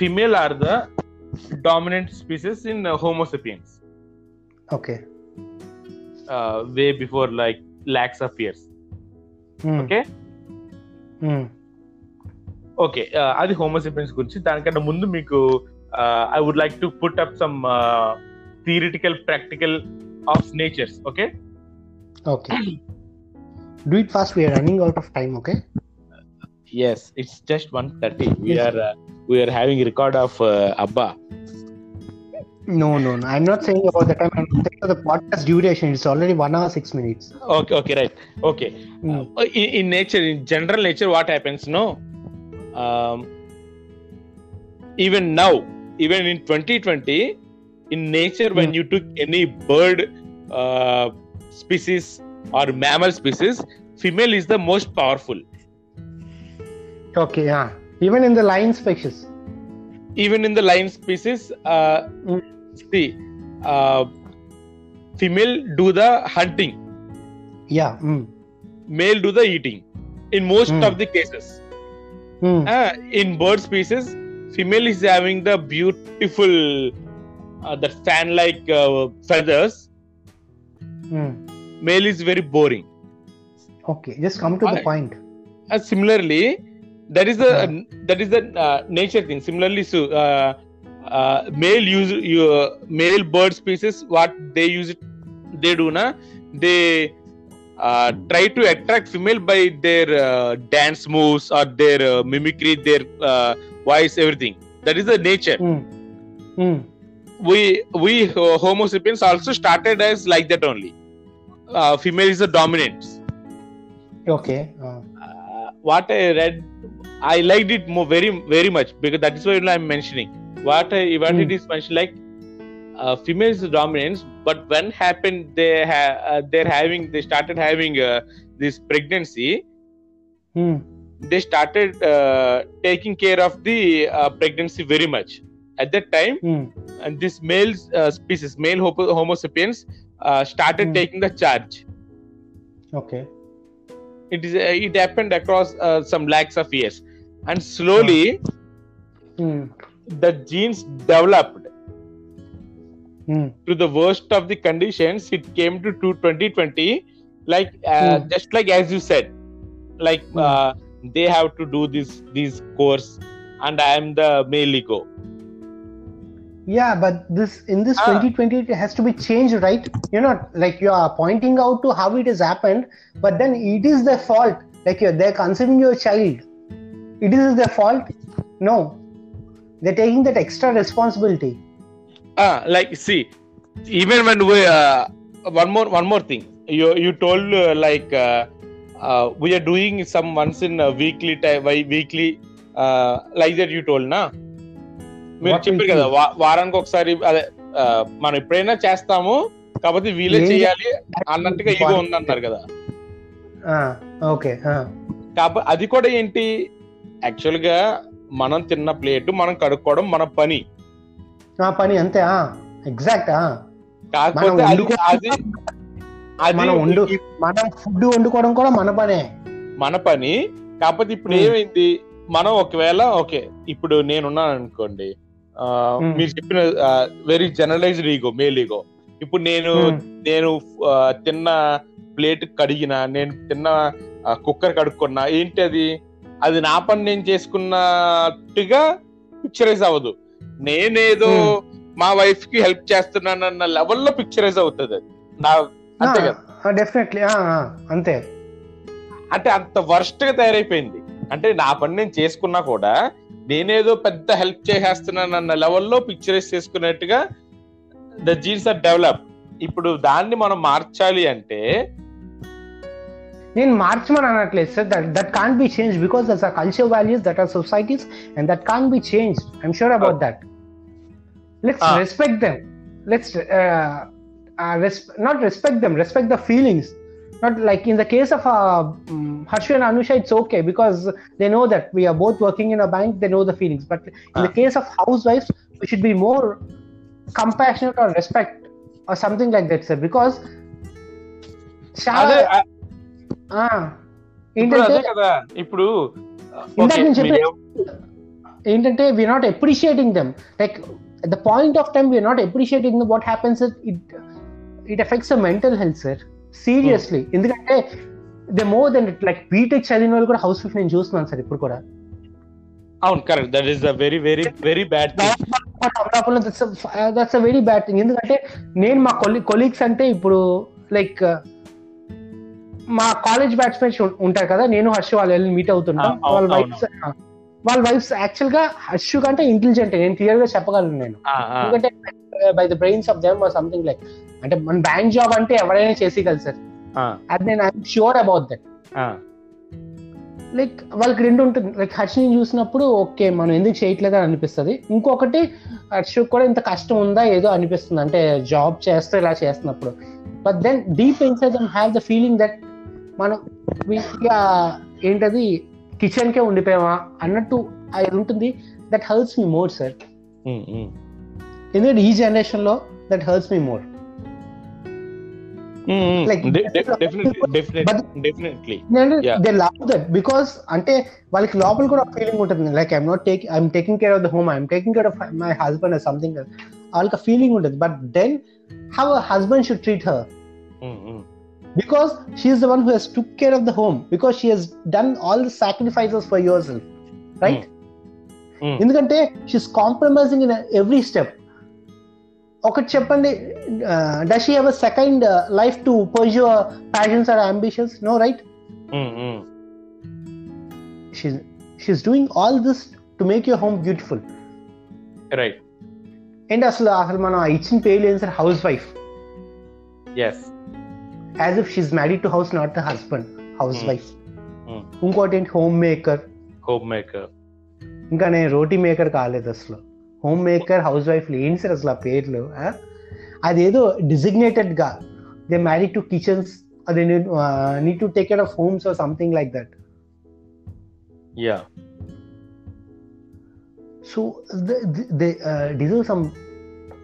female are the dominant species in Homo sapiens okay way before like lakhs of years okay okay అది హోమోసెపియన్స్ గురించి దానికంటే ముందు మీకు I would like to put up some theoretical practical of natures okay okay do it fast we are running out of time okay yes it's just one thirty we are we are having record of అబ్బా No, no, no. I'm not saying about the time. I'm saying the podcast duration. It's already one hour six minutes. Okay, okay, right. Okay. Mm. Uh, in, in, nature, in general nature, what happens? No. Um, even now, even in 2020, in nature, mm. when hmm. you took any bird uh, species or mammal species, female is the most powerful. Okay, yeah. Even in the lion species. Even in the lion species, uh, mm see uh, female do the hunting Yeah. Mm. male do the eating in most Hmm. of the cases Mm. Uh, in bird species, female is having the beautiful, uh, the fan-like uh, feathers. Mm. Male is very boring. Okay, just come to the point. And similarly, that is the Yeah. that is the uh, nature thing. Similarly, so uh, male use uh, male bird species. What they use it, they do na they uh, try to attract female by their uh, dance moves or their uh, mimicry, their uh, voice, everything. That is the nature. Mm. Mm. we we uh, homo sapiens also started as like that only uh, female is the dominant Okay. What i read i liked it more very very much because that is why i'm mentioning what I, what Hmm. it is mentioned like uh, female is the dominance but when happened they ha- uh, they're having they started having uh, this pregnancy mm. they started uh, taking care of the uh, pregnancy very much at that time Mm. and this male uh, species, male homo, homo sapiens, uh, started Hmm. taking the charge. Okay. It is uh, it happened across uh, some lakhs of years, and slowly Mm. The genes developed Mm. to the worst of the conditions. It came to, to 2020, like uh, Hmm. just like as you said, like Hmm. uh, they have to do this this course, and I am the male ego. Yeah, but this in this Ah. 2020 it has to be changed, right? You're not like you are pointing out to how it has happened, but then it is their fault. Like you're they're considering your child. It is their fault. No, they're taking that extra responsibility. Ah, like see, even when we uh, one more one more thing. You you told uh, like uh, uh, we are doing some once in a weekly time weekly uh, like that you told na మీరు చెప్పారు? కదా వారానికి ఒకసారి అదే మనం ఎప్పుడైనా చేస్తాము కాకపోతే వీలే చేయాలి అన్నట్టుగా ఈగో ఉందన్నారు కదా Ah, okay. Ah. కాబట్టి అది కూడా ఏంటి యాక్చువల్గా మనం తిన్న ప్లేట్ మనం కడుక్కోవడం మన పని. ఆ పని అంతే ఎగ్జాక్ట్ కాకపోతే అది మనం వండు ఈ- మనం ఫుడ్ వండుకోవడం కూడా మన పనే. మన పని. కాకపోతే ఇప్పుడు. ఏమైంది? మనం ఒకవేళ ఓకే ఇప్పుడు నేనున్నాను అనుకోండి. మీరు చెప్పిన very generalised ego male ego ఇప్పుడు నేను. నేను తిన్న ప్లేట్ కడిగిన నేను తిన్న కుక్కర్ కడుక్కున్నా ఏంటి అది? అది నా పని నేను చేసుకున్నట్టుగా పిక్చరైజ్ అవ్వదు. నేనేదో. మా వైఫ్కి హెల్ప్ చేస్తున్నానన్న లెవెల్లో పిక్చరైజ్ అవుతుంది అది. నా అంతే కదా. డెఫినెట్లీ అంతే. అంటే అంత వర్స్ట్గా తయారైపోయింది. అంటే నా పని నేను చేసుకున్నా కూడా నేనేదో పెద్ద హెల్ప్ చేసేస్తున్నాను అన్న లెవెల్లో పిక్చరైజ్ చేసుకున్నట్టుగా ద జీన్స్ ఆర్ డెవలప్ ఇప్పుడు దాన్ని మనం మార్చాలి అంటే In March, Then Marxman analyst said that that can't be changed because there's a cultural values that are societies and that can't be changed. I'm sure about that. Let's respect them. Let's uh, uh, not respect them. Respect the feelings. Not like in the case of uh, mm, and Anusha, it's okay because they know that we are both working in a bank. They know the feelings. But in the case of housewives, we should be more compassionate or respect or something like that, sir. Because Shah, అదే కదా ఇప్పుడు ఏంటంటే we're not appreciating them like time we're not appreciating them, what happens is it it affects the mental health sir. Seriously ఎందుకంటే they more than like BTech చదివిన వాళ్ళు కూడా house wife నేను చూస్తున్నాను సార్ ఇప్పుడు కూడా. అవును correct that is the very very very bad that's a very bad thing ఎందుకంటే నేను మా కొలి కొలీగ్స్ అంటే ఇప్పుడు లైక్ మా కాలేజ్ బ్యాట్స్మెన్స్ ఉంటారు కదా నేను హర్ష వాళ్ళు వెళ్ళి మీట్ అవును, వాళ్ళ వైఫ్స్ వాళ్ళ వైఫ్స్ యాక్చువల్గా హర్షు కంటే ఇంటెలిజెంట్ నేను క్లియర్గా చెప్పగలను నేను. ఎందుకంటే by the brains of them or something like అంటే మన బ్యాంక్ జాబ్ అంటే ఎవరైనా చేసేయగలరు సార్. అది నేను I'm sure about that like వాళ్ళకి రెండు ఉంటుంది. లైక్ హర్షని చూసినప్పుడు ఓకే మనం ఎందుకు చేయట్లేదు అని అనిపిస్తుంది. ఇంకొకటి హర్షకు కూడా ఇంత కష్టం ఉందా ఏదో అనిపిస్తుంది. అంటే జాబ్ చేస్తే ఇలా చేస్తున్నప్పుడు. But then deep inside them have the feeling that మనం ఇక ఏంటది? కిచెన్ కే ఉండిపోయామా? అన్నట్టు అది ఉంటుంది. That helps me more sir ఎందుకంటే ఈ జనరేషన్లో that helps me more because అంటే వాళ్ళకి లోపల కూడా ఫీలింగ్ ఉంటుంది. Like I'm not take I'm taking care of the home I'm taking care of my husband something వాళ్ళకి ఫీలింగ్ ఉంటుంది. But then how husband should treat her because she is the one who Hess took care of the home because she has done all the sacrifices for your self right ఎందుకంటే she's compromising in every step ఒకటి చెప్పండి does she have a second life to పర్జ్యూ passions are ambitions no right she's she's doing all this to make your home beautiful right and అసలు అసలు మనం ఆ ఇచ్చిన పేరు లేదు sir house wife yes as if she married to house not the husband house Hmm. Wife Hmm. ఇంకోటి ఏంటి home maker home maker ఇంకా నేను రోటీ మేకర్ కాలేదు అసలు హోమ్ మేకర్ హౌస్ వైఫ్ ఏంటి సార్ అసలు ఆ పేర్లు ఆ? అదేదో డిజిగ్నేటెడ్ గా దే మ్యారీడ్ టు కిచెన్స్ అదే need to take care of homes or something like that yeah So they, they uh, deserve some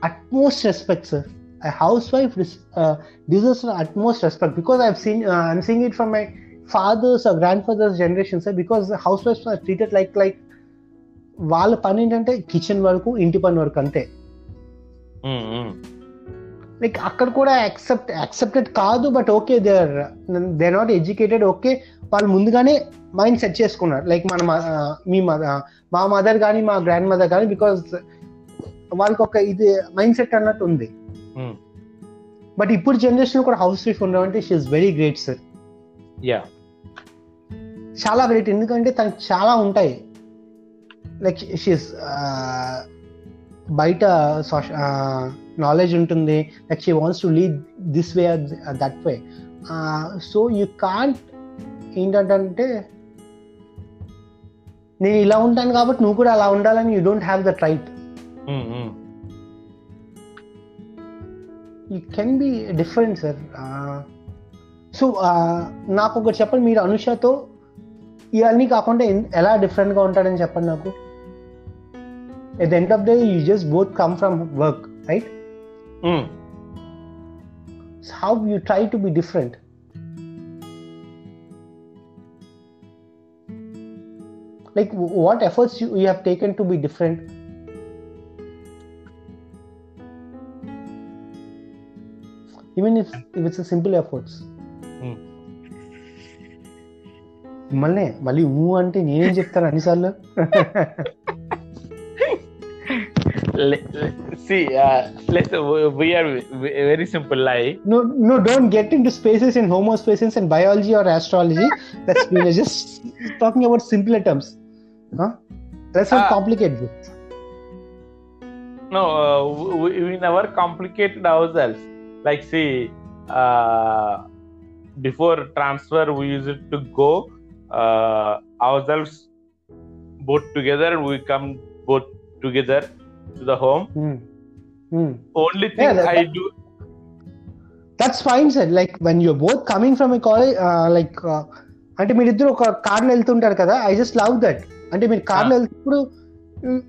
utmost respect, sir. A housewife res- uh, deserves some utmost respect because I've seen, uh, I'm seeing it from my father's or grandfather's generation, sir. Because the housewives are treated like like వాళ్ళ పని ఏంటంటే kitchen వరకు ఇంటి పని వరకు అంతే like అక్కడ కూడా యాక్సెప్ట్ యాక్సెప్టెడ్ కాదు but okay they are they not educated okay వాళ్ళు ముందుగానే మైండ్ సెట్ చేసుకున్నారు లైక్ మన మ- మా మదర్ కానీ మా గ్రాండ్ మదర్ కానీ బికాస్ వాళ్ళకి ఒక ఇది మైండ్ సెట్ అన్నట్టు ఉంది బట్ ఇప్పుడు జనరేషన్ కూడా హౌస్ వైఫ్ అంటే she is very great sir yeah చాలా గ్రేట్ ఎందుకంటే తనకి చాలా ఉంటాయి. లైక్ షీస్ బయట నాలెడ్జ్ ఉంటుంది. Like she wants to lead this way that way so you can't ఏంటంటే నేను ఇలా ఉంటాను కాబట్టి నువ్వు కూడా అలా ఉండాలని you don't have that right it can be different sir so నాకు ఒకటి చెప్పండి. మీరు అనుషతో ఇవన్నీ కాకుండా ఎలా డిఫరెంట్గా ఉంటాడని చెప్పండి నాకు. At end of the you just both come from work right how you try to be different like what efforts you have taken to be different even if, if it's a simple efforts Hmm. మిమ్మల్ని మళ్ళీ ఊ అంటే నేనేం చెప్తాను అన్నిసార్లు Le- le- see, uh, let's we are v- very simple lie. no no don't get into spaces in homo spaces and biology or astrology that's we're just talking about simpler terms huh? let's not Ah. complicate this No, uh, we, we never complicated ourselves. Like, see, uh, before transfer, we used to go uh, ourselves both together. We come both together to the home. Hmm. Hmm. Only thing Yeah, that- I that- do. that's fine sir like when you're both coming from a college like అంటే మీరిద్దరు ఒక కార్లో వెళ్తుంటారు కదా I just love that అంటే మీరు కార్లో వెళ్తున్నప్పుడు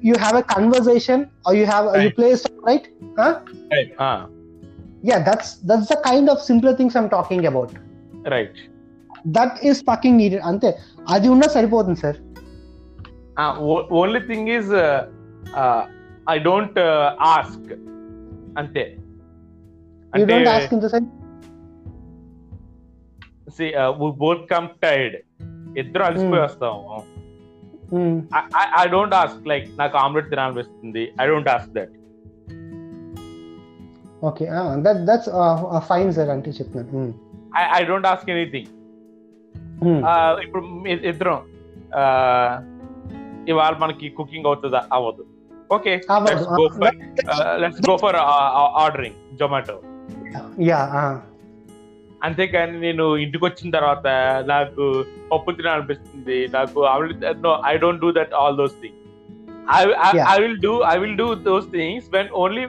you have a conversation you have you Right. Play right yeah that's that's the kind of simpler things i'm talking about. Right that is fucking needed అంతే అది ఉన్నా సరిపోతుంది sir only thing is I don't ask అంతే అంటే ask in the sense see we both come tired ఇద్దరు అలసిపోయి hmm. వస్తాము. I don't ask like నాకు ఆమ్లెట్ తినాలనిపిస్తుంది. I don't ask that okay that that's fine sir అంటే చెప్తున్నాను I don't ask anything ఇప్పుడు ఇద్దరం ఇవాళ మనకి కుకింగ్ అవుతుందా? అవ్వదు. Okay let's go for ordering Zomato yeah అంతేకాని నేను ఇంటికి వచ్చిన తర్వాత నాకు పప్పు తినాలనిపిస్తుంది నాకు no I don't do that all those Yeah. I will do I will do those things when only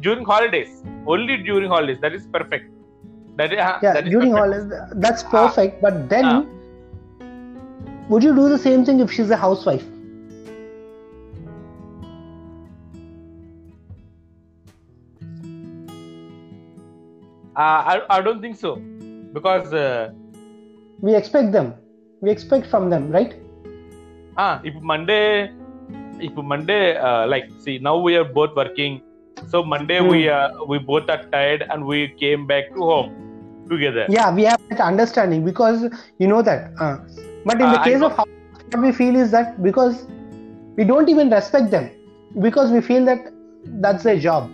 during holidays. Only during holidays. That is perfect. That, uh, yeah during holidays that's uh, perfect but then uh. would you do the same thing if she's a housewife? Uh, I, I don't think so. Because we expect them. We expect from them right? Ah if monday if monday uh, like see now we are both working. So Monday mm. we hmm. uh, we both are tired and we came back to home together. Yeah, we have that understanding because you know that. Uh, but in the ah, case of how we feel is that because we don't even respect them because we feel that that's their job.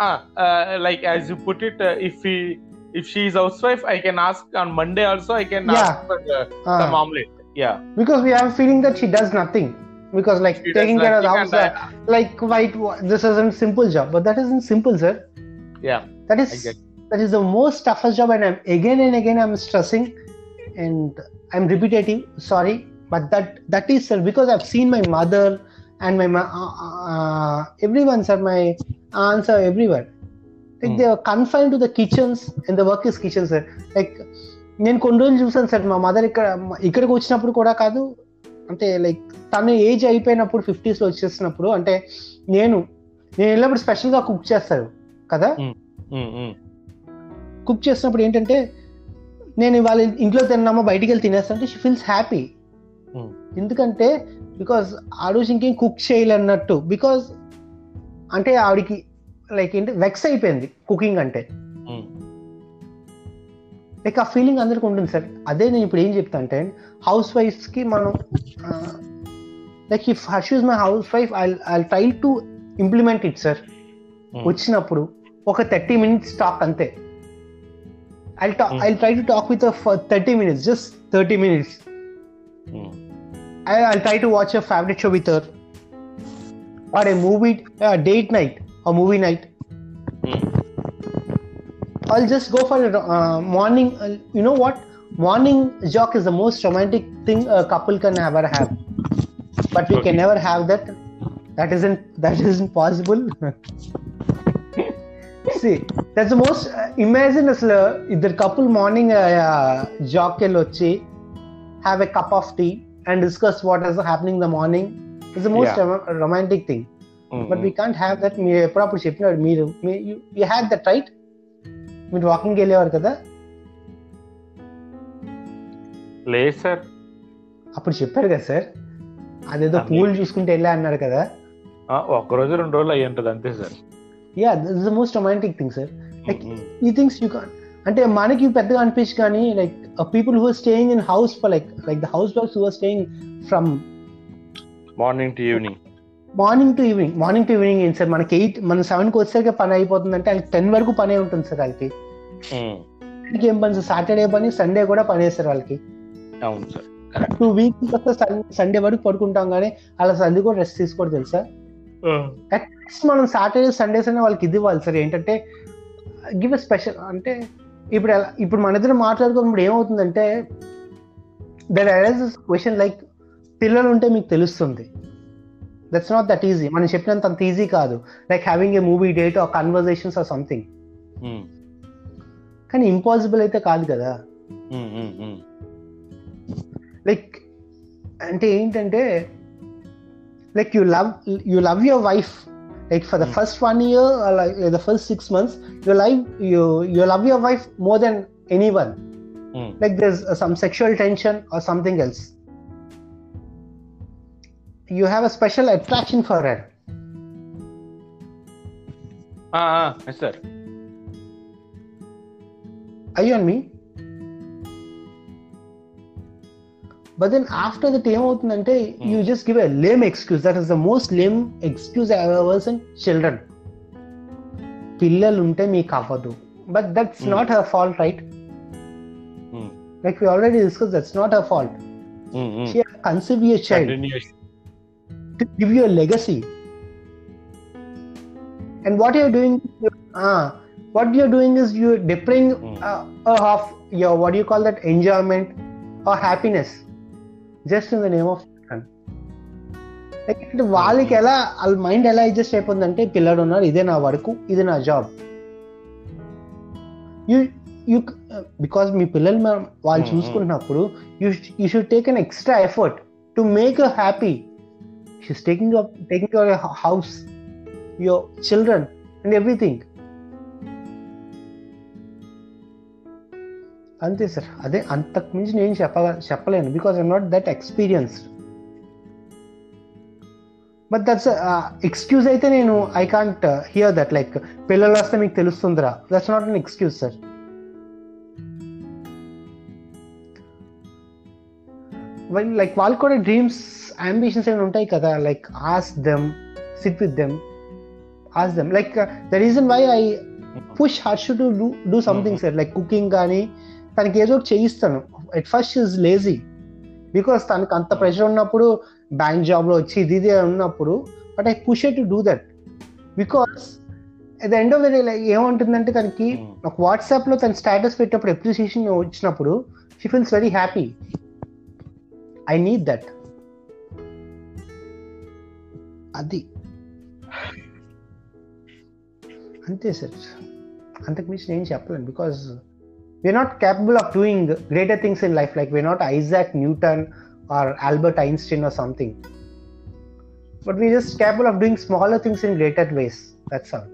Ah, uh, like as you put it, uh, if we if she is housewife, I can ask on Monday also. I can yeah. ask for some ah. omelette. Yeah, because we have feeling that she does nothing because like does taking care of the house uh, like white this isn't simple job but that isn't simple sir yeah, that is that is the most toughest job and i'm again and again i'm stressing and i'm repetitive sorry but that that is sir because i've seen my mother and my uh, uh, everyone sir my aunts are everywhere like Hmm. they are confined to the kitchens and the work is kitchen sir like నేను కొన్ని రోజులు చూసాను sir మా mother ఇక్కడ ఇక్కడికి వచ్చినప్పుడు కూడా కాదు అంటే లైక్ తను ఏజ్ అయిపోయినప్పుడు ఫిఫ్టీస్లో వచ్చేసినప్పుడు అంటే నేను నేను వెళ్ళినప్పుడు స్పెషల్గా కుక్ చేస్తారు కదా. కుక్ చేసినప్పుడు ఏంటంటే నేను ఇవాళ ఇంట్లో తిన్నామా బయటికి వెళ్ళి తినేస్తానంటే షీ ఫీల్స్ హ్యాపీ. ఎందుకంటే బికాస్ ఆ రోజు ఇంకేం కుక్ చేయాలన్నట్టు బికాస్ అంటే ఆవిడకి లైక్ ఏంటి వెక్స్ అయిపోయింది కుకింగ్ అంటే. లైక్ ఆ ఫీలింగ్ అందరికి ఉంటుంది సార్ అదే నేను ఇప్పుడు ఏం చెప్తా అంటే హౌస్ వైఫ్స్కి మనం like if Harsh is my house wife I I try to implement it sir Mm. వచ్చినప్పుడు ఒక థర్టీ మినిట్స్ టాక్ అంతే I talk Hmm. I try to talk with for thirty minutes just thirty minutes Mm. I, I'll try to watch a favorite show with her or a movie, a date night, a movie night. Mm. I'll just go for a uh, morning. Uh, you know what? Morning jog is the most romantic thing a couple can ever have. But we can Okay. never have that. That isn't that isn't possible. See, that's the most. Uh, imagine అసలు ఇద్దరు couple morning జాబ్కి వెళ్ళి వచ్చి have a cup of tea and discuss what is happening the morning it's the most romantic thing Mm, but we can't have that మీరు ఎప్పుడప్పుడు చెప్పినాడు మీరు you had that right మీరు వాకింగ్ వెళ్ళేవారు కదా లేదు సార్ అప్పుడు చెప్పారు కదా సార్ అదేదో పూలు చూసుకుంటే వెళ్ళా అన్నారు కదా. ఒక్క రోజు రెండు రోజులు అయ్యి ఉంటుంది అంతే sir. Yeah this the most romantic thing sir Like, ఈ థింగ్స్ యూ కాన్ అంటే మనకి పెద్దగా అనిపించి కానీ like people who staying in house for like like the house wives who are staying from morning to evening morning to evening morning to evening ఏంటి sir? మనకి eight మన సెవెన్కి వచ్చేసరికి పని అయిపోతుంది అంటే వాళ్ళకి టెన్ వరకు పనే ఉంటుంది సార్ వాళ్ళకి. వాళ్ళకి ఏం పని సార్? సాటర్డే పని సండే కూడా పని వేస్తారు వాళ్ళకి. అవును సార్. టూ వీక్స్ సండే వరకు పడుకుంటాం కానీ అలా సండే కూడా రెస్ట్ తీసుకోవడం తెలుసా? అట్లీస్ట్ మనం సాటర్డే సండేస్ అయినా వాళ్ళకి ఇది ఇవ్వాలి సార్. ఏంటంటే గివ్ ఎ స్పెషల్ అంటే ఇప్పుడు ఎలా ఇప్పుడు మన ఇద్దరు మాట్లాడుకున్నప్పుడు ఏమవుతుందంటే దట్ అరైజ్ క్వశ్చన్ లైక్ పిల్లలు ఉంటే మీకు తెలుస్తుంది. దట్స్ నాట్ దట్ ఈజీ మనం చెప్పినంత అంత ఈజీ కాదు. Like having a movie date or conversations or something కానీ ఇంపాసిబుల్ అయితే కాదు కదా. లైక్ అంటే ఏంటంటే like you love you love your wife like for the Hmm. First one year like the first six months you live you you love your wife more then any one like there's uh, some sexual tension or something else you have a special attraction for her sir are you on but then after that ఏమవుతుందంటే Hmm. you just give a lame excuse that is the most lame excuse I ever heard in children పిల్లలు ఉంటే మీకు అవ్వదు but that's Hmm. Not her fault right like we already discussed that's not her fault she has conceived your child to give you a legacy. And what you're doing, uh, what you're doing is you're depriving Mm. uh, uh, of your what do you call that enjoyment or happiness, Just in the name of children. Like, అంటే వాళ్ళకి ఎలా వాళ్ళ mind ఎలా adjust అయిపోతుందంటే పిల్లడు ఉన్నారు ఇదే నా వరకు ఇది నా జాబ్ యూ యూ బికాస్ మీ పిల్లలు వాళ్ళు. చూసుకుంటున్నప్పుడు you you should take an extra effort to make a happy she's taking up taking care of your house your అంతే సార్. అదే అంతకు మించి నేను చెప్పగ చెప్పలేను. Because I'm not that experienced but that's excuse అయితే నేను I can't hear that like పిల్లలు వస్తే మీకు తెలుస్తుందిరా. That's not an excuse sir like వాళ్ళు కూడా డ్రీమ్స్ అంబిషన్స్ ఏమైనా ఉంటాయి కదా? Like ask them sit with them ask them like the reason why I push Harsh to do do something sir like cooking కానీ తనకి ఏదో ఒకటి చేయిస్తాను. At first is lazy because తనకు అంత ప్రెషర్ ఉన్నప్పుడు బ్యాంక్ జాబ్లో వచ్చి ఇది ఇది ఉన్నప్పుడు but I push to do that because the end of the day ఏముంటుందంటే తనకి ఒక వాట్సాప్లో తన స్టేటస్ పెట్టినప్పుడు అప్రిసియేషన్ వచ్చినప్పుడు she feels very happy I need that అది. అంతే సార్. అంతకు మించి నేను చెప్పలేను. Because we are not capable of doing greater things in life like we are not Isaac Newton are Albert Einstein or something but we just capable of doing smaller things in greater ways that's all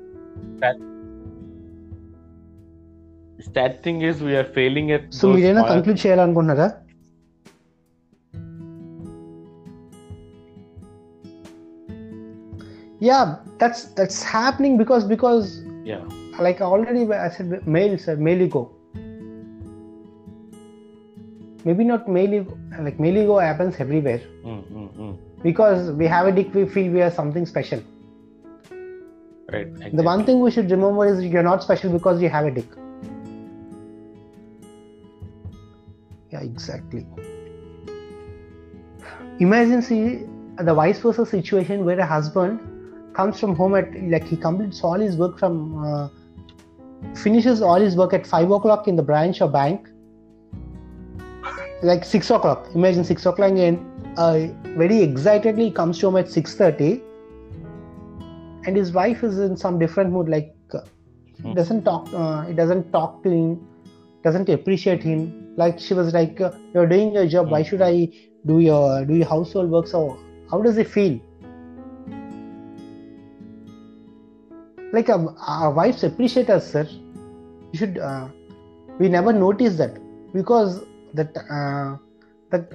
Sad thing is we are failing at so those మీరేనా small- conclude చేయాలనుకుంటున్నారా yeah that's that's happening because because Yeah. like already I said male sir male ego maybe not male like male ego happens everywhere Mm, mm, mm. because we have a dick we feel we are something special Right. the one thing we should remember is you're not special because you have a dick yeah exactly imagine see the vice versa situation where a husband comes from home at like he completes all his work from uh, finishes all his work at five o'clock in the branch or bank like six o'clock. Imagine six o'clock and uh, very excitedly he comes home at 6.30 and his wife is in some different mood like uh, Hmm. doesn't talk uh, it doesn't talk to him doesn't appreciate him. Like she was like uh, you're doing your job. Why Hmm. should i do your do your household work? So how does he feel? Like our, our wives appreciate us sir. You should uh, we never notice that because that uh, that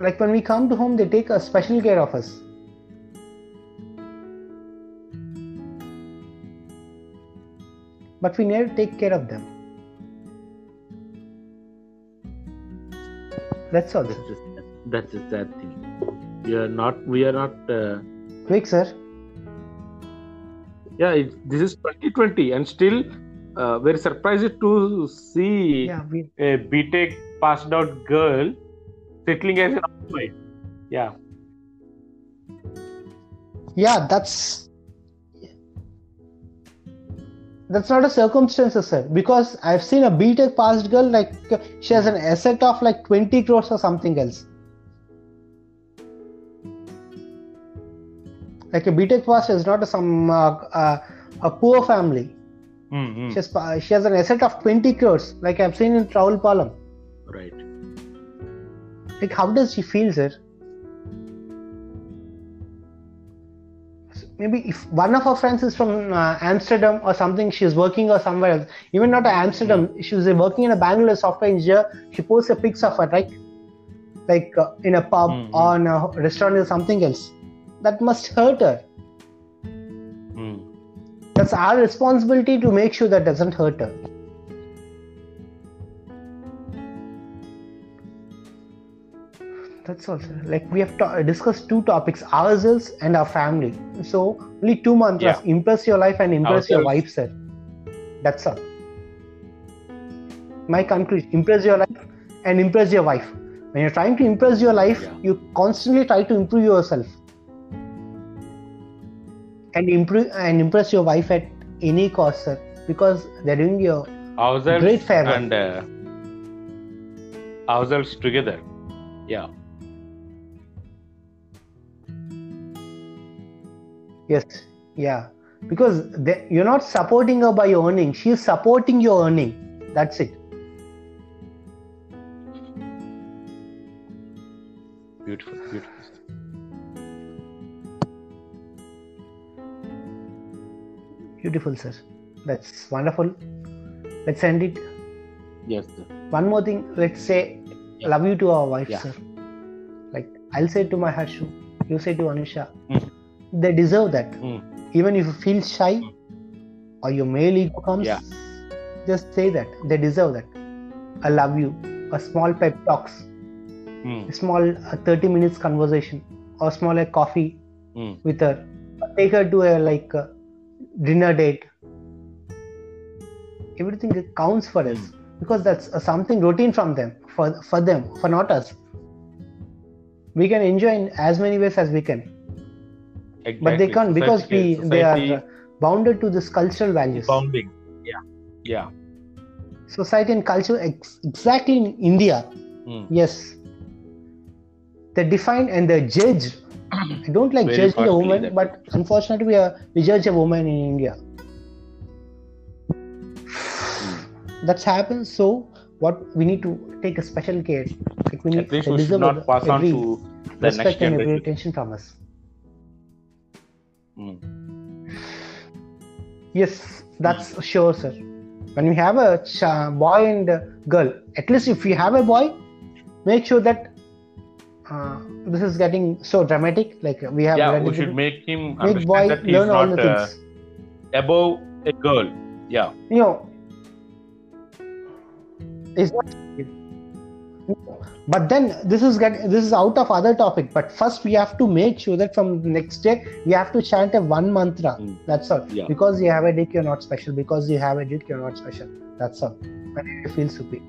like when we come to home they take a special care of us but we never take care of them that's all That's the, that's the sad thing. We are not. We are not. Uh, quick sir yeah, it, this is 2020, and still uh, very surprised to see yeah we a BTech passed out girl settling as an housewife. Yeah. yeah that's that's not a circumstance, sir because i've seen a btech passed girl like she has an asset of like 20 crores or something else like a btech pass is not a, some uh, uh, a poor family Mm-hmm. she has, she has an asset of 20 crores like i've seen in Ravulapalem. Right. like how does she feel sir maybe if one of her friends is from uh, amsterdam or something she's working or somewhere else even not amsterdam she was working in a bangalore software engineer she posts a pics of her right like uh, in a pub Mhm. or in a restaurant or something else that must hurt her. That's our responsibility to make sure that doesn't hurt her. That's also like we have to- uh, discussed two topics ourselves and our family. So only two mantras Yeah. impress your life and impress your wife sir. That's all. My conclusion impress your life and impress your wife. When you're trying to impress your life Yeah. you constantly try to improve yourself and improve and impress your wife at any cost sir because they're doing your Ourselves Great favor. and uh, ourselves together. Yeah. yes yeah because they, you're not supporting her by your earning she's supporting your earning that's it beautiful sir that's wonderful let's end it Yes. Sir. one more thing let's say Yeah. love you to our wife Yeah. sir like i'll say to my harshu you say to anusha Mm. they deserve that Mm. even if you feel shy or your male ego comes Yeah. just say that they deserve that i love you a small pep talks Mm. a small uh, 30 minutes conversation or small like coffee Mm. with her take her to a like uh, dinner date everything counts for us because that's uh, something routine from them for for them for not us we can enjoy in as many ways as we can but they can't because we Society- they are uh, bounded to this cultural values bounding. Yeah. Yeah. society and culture ex- exactly in india Mm. yes they define and they judge i don't like Very judging a woman but unfortunately we are we judge a woman in india. That's happened so what we need to take a special care. Like we need At least we should not pass on to the next respect and every generation. attention from us. Mm. yes that's sure sir. When we have a ch- boy and a girl at least if we have a boy make sure that uh, this is getting so dramatic like we have Yeah, we should make him make boy that he's learn all not the uh, things. above a girl. Yeah. you know it's not but then this is get this is out of other topic but first we have to make sure that from the next day we have to chant a one mantra. Mm. that's all. Yeah. because you have a dick you're not special. Because you have a dick you're not special. That's all. But you feel stupid.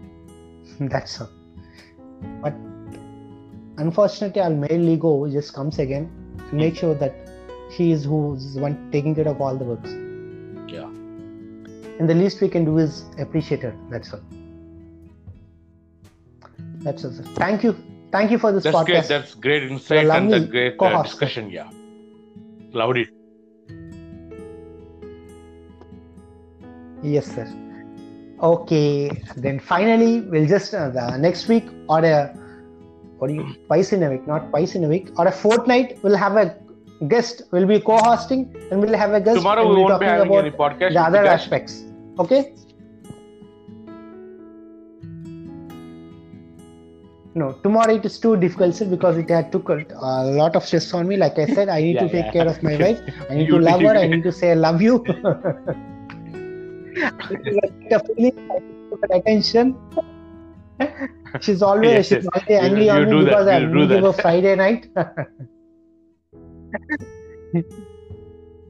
That's all. But unfortunately our male ego just comes again to make sure that he is who's the one taking care of all the works Yeah. and the least we can do is appreciate her that's all that's all sir. thank you thank you for this That's great. That's great insight and that great uh, discussion. Yeah. Loved it. Yes, sir. Okay, then finally, we'll just uh, the next week or a what do you twice in a week, not twice in a week, or a fortnight, we'll have a guest. We'll be co-hosting and we'll have a guest. Tomorrow we won't be having about any podcast. the other because- aspects. Okay. No, tomorrow it is too difficult sir, because it had took a, a lot of stress on me. Like I said, I need to take yeah. care of my wife. I need You to love her. I need to say I love you. I need to respect her feelings. I need to give her attention. She's always Yes, she's yes. always angry you on me that, because I you do her. Friday night.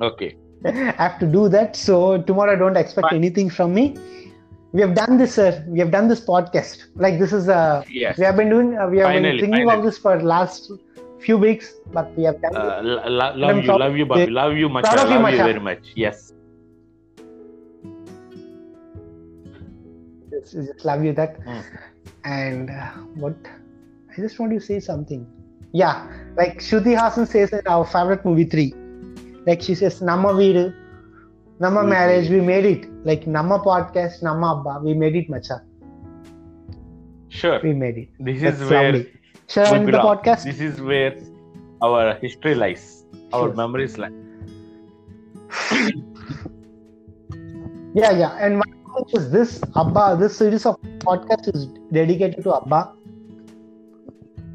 Okay. I have to do that. So tomorrow, don't expect Fine. anything from me. We have done this, sir. We have done this podcast. Like this is a. Yes. We have been doing. Uh, we have been thinking finally. of this for last few weeks, but we have done. Uh, lo- lo- love you, love you, Bobby. Love you much. Love you very much. Yes. Just, just love you that. Mm. And uh, what? I just want to say something. Yeah, like Shruti Haasan says in our favorite movie three. Like she says, "Nama Veedu, Nama marriage, we made it. Like Nama podcast, Nama Abba, we made it, Macha. Sure. We made it. This That's is where lovely. Shall I we end the podcast? This is where our history lies. Our Sure. memories lie. Yeah, yeah. And one is this Abba, this series of podcast is dedicated to Abba.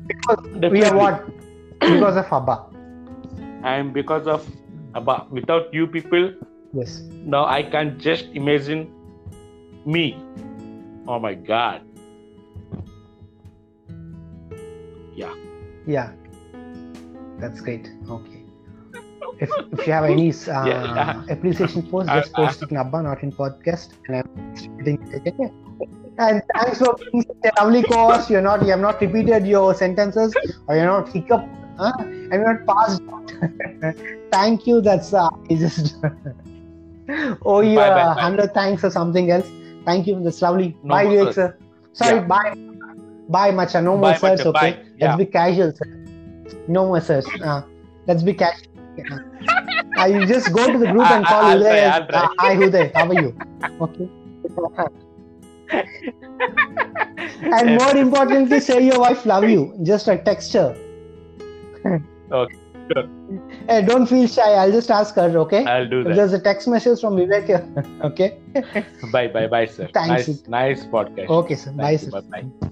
Because we are what? Because of Abba. And because of Abba, without you people, Yes. now I can just imagine me. Oh my God. Yeah. Yeah. That's great. Okay. If, if you have any uh, Yeah. appreciation post, just post it in Abba, not in podcast. And I'm distributing it. Okay? And thanks for being such a lovely course. You're not you have not repeated your sentences or you're not hiccup huh? and you're not passed. Thank you. That's uh, I just oh you Bye, bye, bye. hundred thanks or something else. Thank you. That's lovely. No bye, Vivek, sir. Sorry, Yeah. bye. Bye, Macha. No more sirs, okay? bye. Let's be casual, sir. No more sirs. Uh, let's be casual. Yeah. Uh, you just go to the group and call I'll Uday. try, try. uh, Hi, Uday. How are you? Okay. and more importantly, say your wife love you. Just a text her. Okay, sure. Hey, don't feel shy. I'll just ask her, okay? I'll do that. There's a text message from Vivek here. Okay? Bye, bye, bye, sir. Thanks. Nice, nice podcast. Okay, sir. Bye, you. sir. Bye, bye.